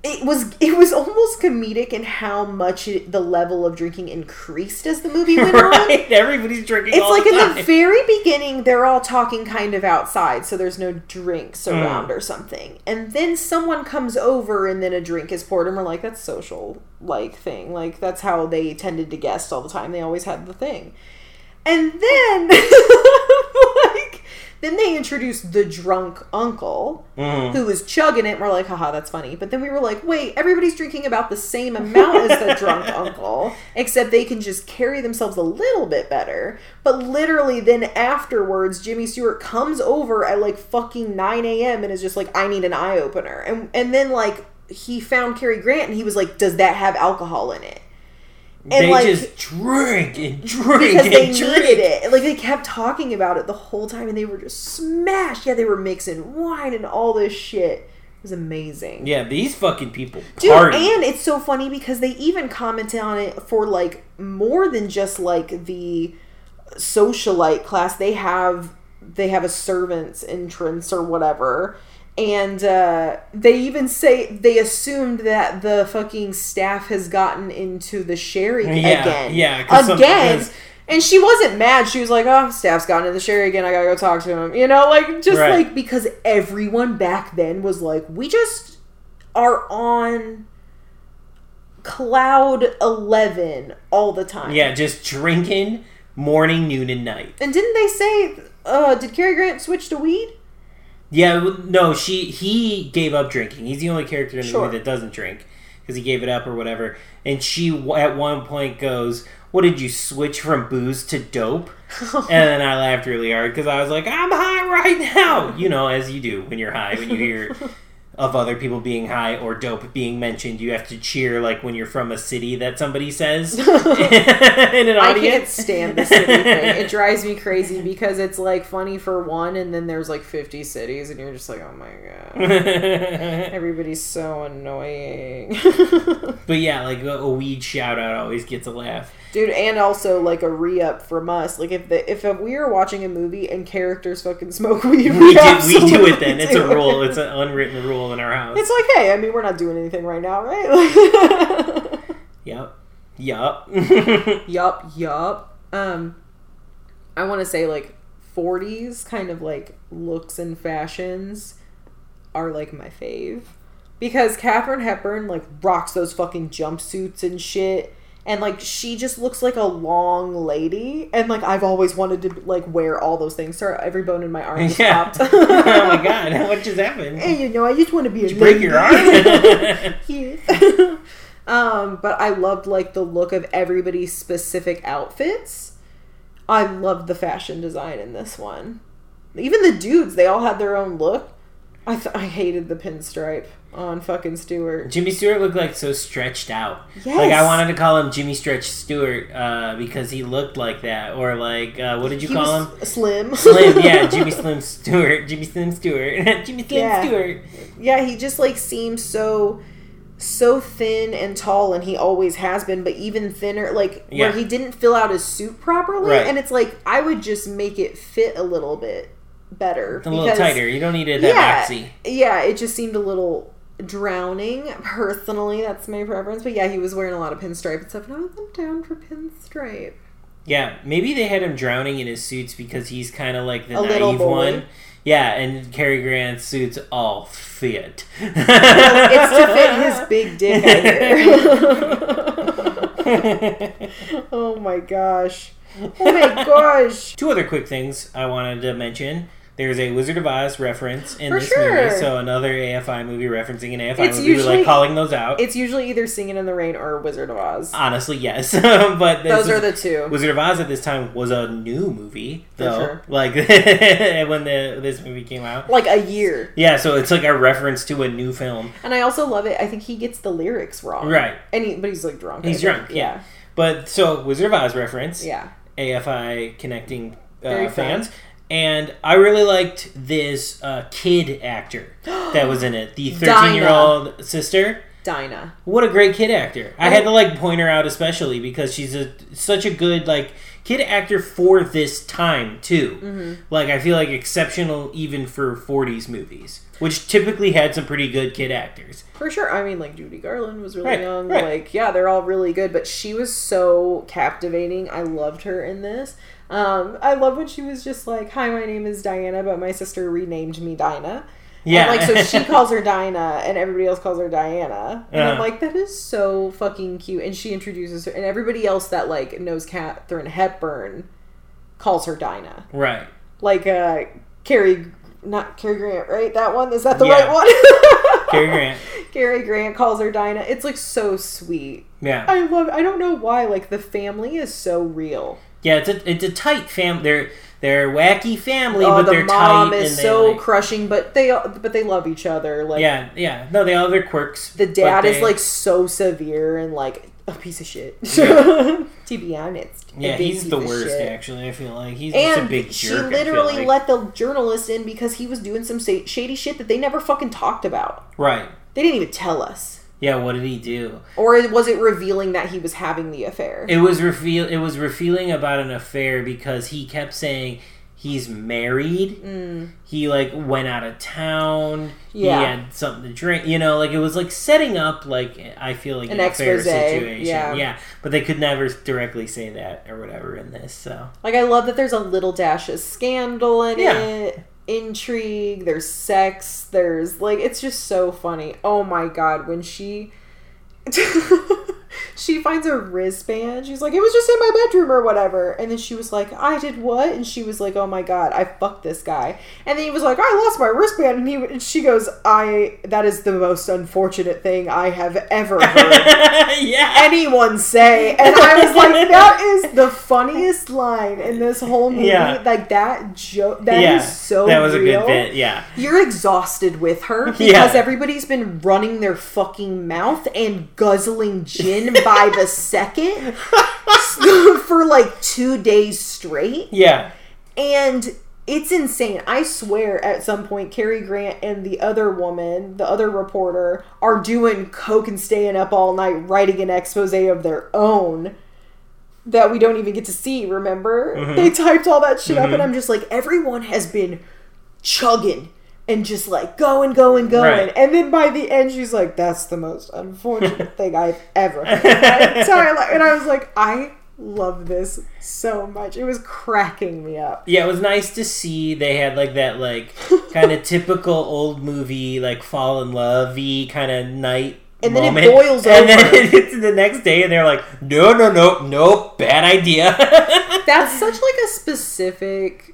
it was it was almost comedic in how much it, the level of drinking increased as the movie went on. Everybody's drinking It's like the in time. the very beginning, they're all talking kind of outside, so there's no drinks Hmm. around or something. And then someone comes over, and then a drink is poured, and we're like, that's social like thing. Like that's how they tended to guest all the time. They always had the thing. And then, like, then they introduced the drunk uncle Mhm. who was chugging it. And we're like, haha, that's funny. But then we were like, wait, everybody's drinking about the same amount as the drunk uncle, except they can just carry themselves a little bit better. But literally, then afterwards, Jimmy Stewart comes over at like fucking 9 a.m. and is just like, I need an eye opener. And, and then, like, he found Cary Grant and he was like, does that have alcohol in it? And they like, just drink and drink because and they drink. needed it. Like they kept talking about it the whole time, and they were just smashed. Yeah, they were mixing wine and all this shit. It was amazing. Yeah, these fucking people Dude, party. and it's so funny because they even commented on it for like more than just like the socialite class. They have they have a servant's entrance or whatever. And uh, they even say they assumed that the fucking staff has gotten into the sherry again. Yeah, again. some- and she wasn't mad. She was like, "Oh, staff's gotten in the sherry again. I gotta go talk to him." You know, like just Right. like because everyone back then was like, "We just are on cloud eleven all the time." Yeah, just drinking morning, noon, and night. And didn't they say? Uh, did Cary Grant switch to weed? Yeah, no, she he gave up drinking. He's the only character in the Sure. movie that doesn't drink because he gave it up or whatever. And she at one point goes, "What did you switch from booze to dope?" and then I laughed really hard because I was like, "I'm high right now," you know, as you do when you're high when you hear of other people being high or dope being mentioned. You have to cheer like when you're from a city that somebody says in an audience. I can't stand the city thing. It drives me crazy because it's like funny for one, and then there's like 50 cities, and you're just like, oh my god. Everybody's so annoying. but yeah, like a, a weed shout out always gets a laugh. Dude, and also like a re up from us. Like if the if we are watching a movie and characters fucking smoke weed, we, we do, we do it then. It's a rule. it. It's an unwritten rule in our house. It's like, hey, I mean, we're not doing anything right now, right? Yep. Yup. yup, yup. Um, I want to say like 40s kind of like looks and fashions are like my fave because Katharine Hepburn like rocks those fucking jumpsuits and shit. And like she just looks like a long lady, and like I've always wanted to like wear all those things. Sorry, every bone in my arm just yeah. popped. oh my god, what just happened? And you know, I just want to be a Did you break your arm? Yes. um, but I loved like the look of everybody's specific outfits. I loved the fashion design in this one. Even the dudes, they all had their own look. I th- I hated the pinstripe on fucking Stewart. Jimmy Stewart looked like so stretched out. Yes. Like I wanted to call him Jimmy Stretch Stewart uh, because he looked like that, or like uh, what did you He call him? Slim. Slim, yeah, Jimmy Slim Stewart, Jimmy Slim Stewart, Jimmy Slim Yeah. Stewart. Yeah, he just like seems so so thin and tall and he always has been but even thinner like Yeah. where he didn't fill out his suit properly Right. and it's like I would just make it fit a little bit better A little tighter. You don't need it that yeah, yeah it just seemed a little drowning personally that's my preference but yeah he was wearing a lot of pinstripe and stuff and I was I'm down for pinstripe Yeah, maybe they had him drowning in his suits because he's kind of like the A naive one. Yeah, and Cary Grant's suits all fit. it's to fit his big dick I hear. oh my gosh oh my gosh Two other quick things I wanted to mention. There's a Wizard of Oz reference in For this sure. movie, so another AFI movie referencing an AFI It's movie. usually- like calling those out. It's usually either Singing in the Rain or Wizard of Oz. Honestly, yes, but Those are the two. Wizard of Oz at this time was a new movie, For though. sure. Like when the this movie came out. Like a year. Yeah, so it's like a reference to a new film. And I also love it. I think he gets the lyrics wrong. Right. And he, but he's like drunk. He's drunk, yeah. But so Wizard of Oz reference. Yeah. AFI connecting uh, fun. And I really liked this uh, kid actor that was in it. The 13 year old sister. Dinah. What a great kid actor. I had to like point her out especially because she's a such a good like kid actor for this time too. Mm-hmm. Like I feel like exceptional even for 40s movies, which typically had some pretty good kid actors. For sure. I mean, like Judy Garland was really Right, young. right. Like, yeah, they're all really good. But she was so captivating. I loved her in this. Um, I love when she was just like, "Hi, my name is Diana, but my sister renamed me Dinah." Yeah. And, like so she calls her Dinah and everybody else calls her Diana. And I'm Uh-huh. like, that is so fucking cute. And she introduces her and everybody else that like knows Katharine Hepburn calls her Dinah. right. Like uh Carrie not Cary Grant, right? That one? Is that the Yeah. right one? Cary Grant. Cary Grant calls her Dinah. It's like so sweet. Yeah. I love I don't know why, like the family is so real. Yeah, it's a it's a tight family. They're they're wacky family, oh, but the they're mom tight is so like- crushing, but they but they love each other. Like yeah, yeah. No, they all have their quirks. The dad is like so severe and like a piece of shit. to be honest. Yeah, he's the worst. Actually, I feel like he's just a big she jerk. Feel literally like. let the journalist in because he was doing some shady shit that they never fucking talked about. right. They didn't even tell us. Yeah, what did he do? Or was it revealing that he was having the affair? It was reveal. It was revealing about an affair because he kept saying he's married. Mm. He like went out of town. Yeah. He had something to drink. You know, like it was like setting up like I feel like An an affair expose, situation. yeah. yeah. But they could never directly say that or whatever in this. So Like I love that there's a little dash of scandal in Yeah. it, intrigue, there's sex, there's like it's just so funny. Oh my god, when she she finds a wristband, she's like, It was just in my bedroom or whatever. And then she was like, I did what? And she was like, Oh my god, I fucked this guy. And then he was like, I lost my wristband and he and she goes, I that is the most unfortunate thing I have ever heard yeah. anyone say. And I was like, that is the funniest line in this whole movie. Yeah. Like that joke that is yeah. so that was real. a good bit. Yeah. You're exhausted with her because Yeah. everybody's been running their fucking mouth and guzzling gin by the second for like two days straight. Yeah. And it's insane. I swear at some point Cary Grant and the other woman, the other reporter, are doing coke and staying up all night writing an expose of their own that we don't even get to see, remember? Mm-hmm. They typed all that shit up and I'm just like everyone has been chugging and just like going, going, going. Right. And then by the end she's like, That's the most unfortunate thing I've ever heard in my entire life. And I was like, I love this so much. It was cracking me up. Yeah, it was nice to see they had like that like kind of typical old movie like fall in love kind of night. And then it moment. boils and then over. it's the next day, and they're like, "No, no, no, no, bad idea." That's such like a specific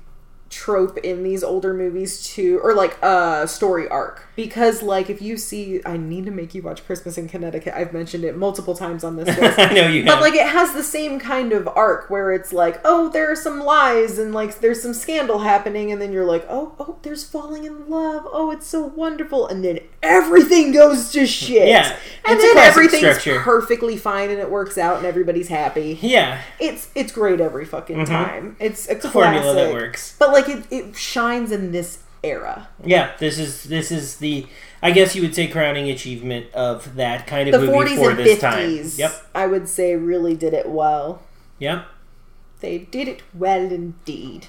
trope in these older movies too or like a story arc because like if you see I need to make you watch Christmas in Connecticut I've mentioned it multiple times on this list I know you But have. like it has the same kind of arc where it's like, oh, there are some lies and like there's some scandal happening, and then you're like, oh, oh, there's falling in love. Oh, it's so wonderful, and then everything goes to shit. Yeah, and then classic everything's structure. perfectly fine and it works out and everybody's happy. yeah, It's it's great every fucking mm-hmm. time. It's a it's a formula that works. But like it, it shines in this era. Yeah, this is this is the I guess you would say crowning achievement of that kind of The movie 40s for and this 50s, time. Yep, I would say, really did it well. yep. They did it well indeed.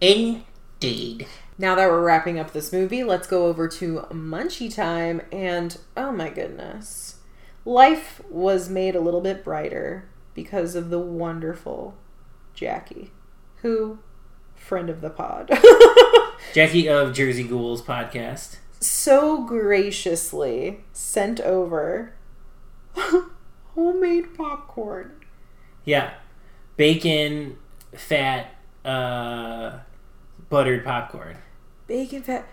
Indeed. Now that we're wrapping up this movie, let's go over to Munchie Time. And oh my goodness, life was made a little bit brighter because of the wonderful Jackie, who, friend of the pod, Jackie of Jersey Ghouls podcast. so graciously sent over homemade popcorn. Yeah, bacon, fat, uh, buttered popcorn. Bacon fat.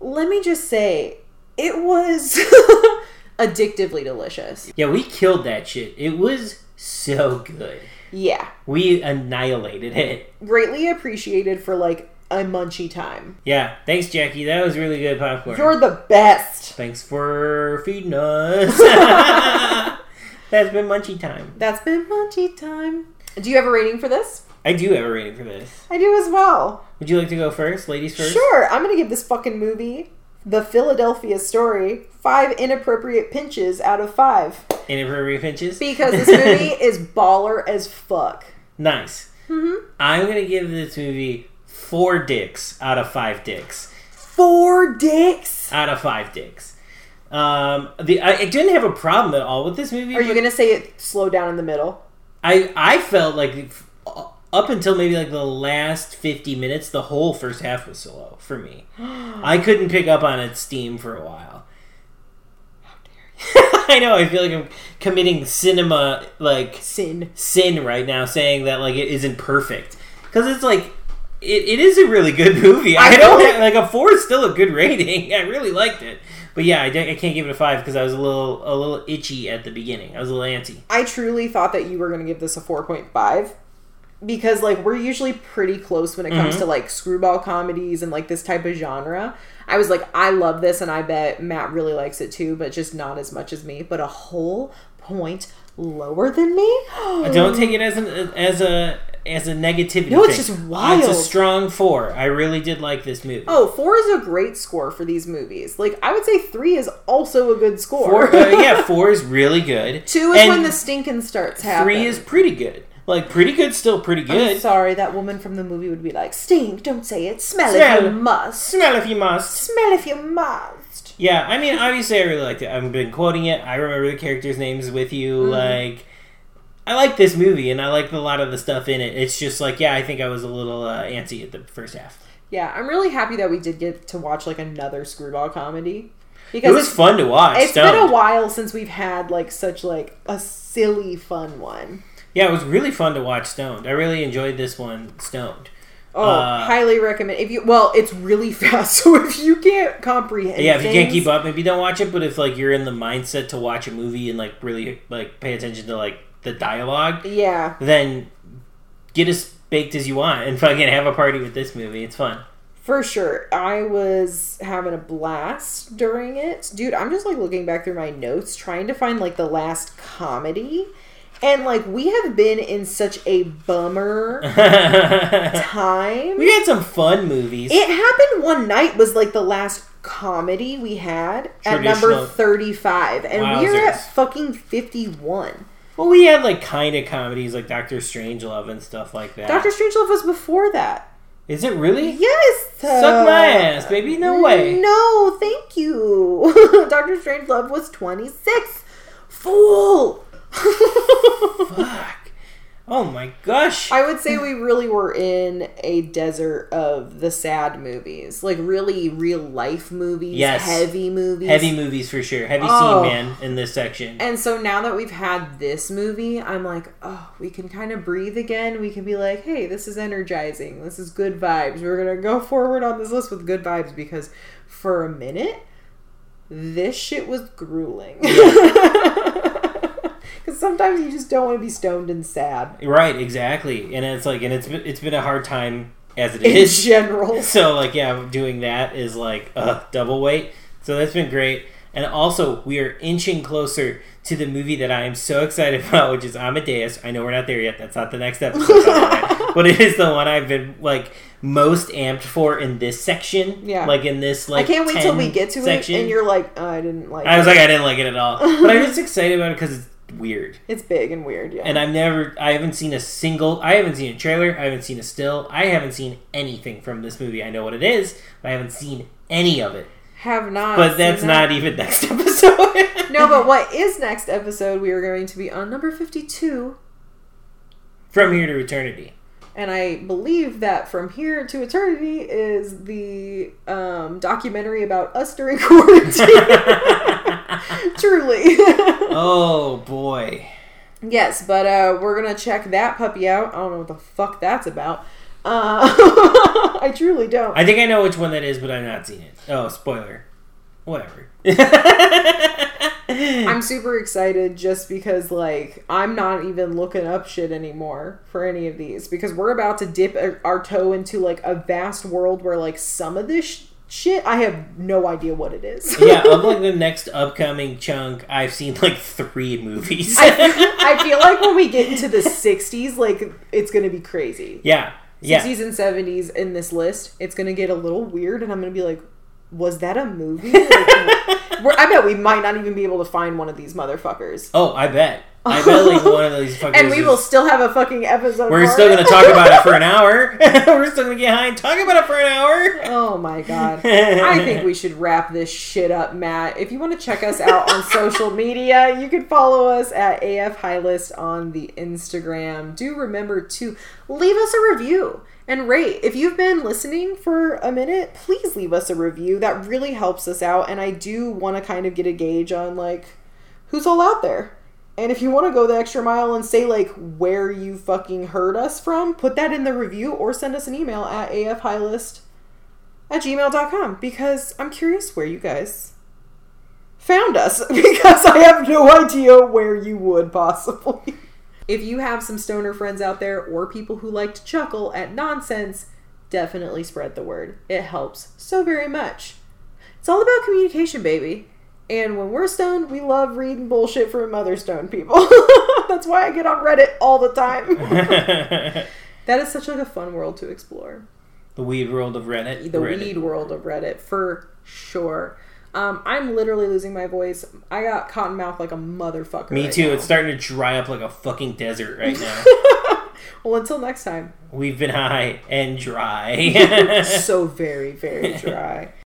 Let me just say, it was addictively delicious. Yeah, we killed that shit. It was so good. Yeah. We annihilated it. greatly appreciated for like a munchie time. Yeah, thanks, Jackie. That was really good popcorn. You're the best. Thanks for feeding us. That's been Munchie time. That's been munchie time. Do you have a rating for this? I do have a rating for this. I do as well. Would you like to go first, ladies first? Sure, I'm gonna give this fucking movie, The Philadelphia Story, five inappropriate pinches out of five Inappropriate pinches. because this movie is baller as fuck. nice. Mm-hmm. I'm gonna give this movie four dicks out of five dicks. Four dicks. Out of five dicks. Um, the I, I didn't have a problem at all with this movie. Are you gonna say it slow down in the middle? I I felt like up until maybe like the last 50 minutes, the whole first half was slow for me. I couldn't pick up on its steam for a while. I know. I feel like I'm committing cinema like Sin. sin right now, saying that like it isn't perfect because it's like it, it is a really good movie. I, I don't have, like a four is still a good rating. I really liked it, but yeah, I, I can't give it a five because I was a little a little itchy at the beginning. I was a little antsy. I truly thought that you were going to give this a 4.5 because like we're usually pretty close when it comes Mm-hmm. to like screwball comedies and like this type of genre. I was like I love this and I bet Matt really likes it too, but just not as much as me, but a whole point lower than me. Don't take it as an as a as a negativity. No, it's thing. just wild. It's a strong four. I really did like this movie. Oh, four is a great score for these movies. Like I would say three is also a good score. Four, uh, yeah, four is really good. Two is And when the stinking starts happening. three is pretty good. Like pretty good, still pretty I'm good. sorry, that woman from the movie would be like, "Stink, don't say it. Smell, Smell. if you must. Smell if you must. Smell if you must." Yeah, I mean, obviously, I really liked it. I've been quoting it. I remember the characters' names with you. Mm-hmm. Like, I like this movie, and I like a lot of the stuff in it. It's just like, yeah, I think I was a little uh, antsy at the first half. Yeah, I'm really happy that we did get to watch like another screwball comedy Because It was fun to watch. it's Stoned. been a while since we've had like such like a silly fun one. Yeah, it was really fun to watch Stoned. I really enjoyed this one, Stoned. Oh, Uh, highly recommend. If you well, it's really fast, so if you can't comprehend, Yeah, if you can't keep up, maybe don't watch it. But if like you're in the mindset to watch a movie and like really like pay attention to like the dialogue, yeah, then get as baked as you want and fucking have a party with this movie. It's fun. for sure. I was having a blast during it, dude. I'm just like looking back through my notes, trying to find like the last comedy, and like we have been in such a bummer time. we had some fun movies. It happened one night was like the last comedy we had at number 35 and we're at fucking 51. Well, we had like kind of comedies like Doctor Strangelove and stuff like that. Doctor Strangelove was before that. Is it really? Yes. Suck my uh, ass, baby. No way. No, thank you. Doctor Strangelove was 26. Fool. Fuck. Oh my gosh. I would say we really were in a desert of the sad movies, like really real life movies, Yes. heavy movies, Heavy movies for sure. Heavy Oh. scene man in this section. And so now that we've had this movie, I'm like, oh, we can kind of breathe again. We can be like, hey, this is energizing. This is good vibes. We're going to go forward on this list with good vibes because for a minute, this shit was grueling. Because sometimes you just don't want to be stoned and sad Right, exactly. And it's like, and it's been, it's been a hard time as it in is. general. So like, yeah, doing that is like uh, double weight. So that's been great. And also, we are inching closer to the movie that I am so excited about, which is Amadeus. I know we're not there yet. That's not the next episode, by the way. but it is the one I've been like most amped for in this section. Yeah. like in this like. I can't wait till we get to section. it and you're like, oh, I didn't like I was it. like, I didn't like it at all, but I'm just excited about it because it's weird. it's big and weird, yeah. And I've never, I haven't seen a single, I haven't seen a trailer, I haven't seen a still, I haven't seen anything from this movie. I know what it is, but I haven't seen any of it. have not. But that's seen that. not even next episode. No, but what is next episode? We are going to be on number 52. From here to eternity. And I believe that From Here to Eternity is the um, documentary about us during quarantine. Truly. oh boy. yes, but uh, we're going to check that puppy out. I don't know what the fuck that's about. Uh, I truly don't. I think I know which one that is, but I've not seen it. Oh, spoiler. Whatever. I'm super excited just because, like, I'm not even looking up shit anymore for any of these because we're about to dip our- our toe into, like, a vast world where, like, some of this sh- shit, I have no idea what it is. yeah, of like the next upcoming chunk, I've seen like three movies. I, I feel like when we get into the 60s, like, it's to be crazy. yeah. Yeah. 60s and 70s in this list, it's to get a little weird, and I'm to be like, was that a movie? Like, we're, I bet we might not even be able to find one of these motherfuckers. Oh, I bet. I bet like one of these fuckers. And we is- will still have a fucking episode. We're still it. gonna talk about it for an hour. We're still gonna get high and talk about it for an hour. Oh my god. I think we should wrap this shit up, Matt. If you want to check us out on social media, you can follow us at AF Highlist on the Instagram. Do remember to leave us a review and rate. If you've been listening for a minute, please leave us a review. That really helps us out. And I do want to kind of get a gauge on like who's all out there. And if you want to go the extra mile and say like where you fucking heard us from, put that in the review or send us an email at afhighlist at gmail.com because I'm curious where you guys found us because I have no idea where you would possibly. If you have some stoner friends out there or people who like to chuckle at nonsense, definitely spread the word. It helps so very much. It's all about communication, baby. And when we're stoned, we love reading bullshit from other stoned people. That's why I get on Reddit all the time. that is such like a fun world to explore the weed world of Reddit. the Reddit. weed world of Reddit for sure. Um, I'm literally losing my voice. I got cotton mouth like a motherfucker. Me right too. now. It's starting to dry up like a fucking desert right now. well, until next time. We've been high and dry. so very, very dry.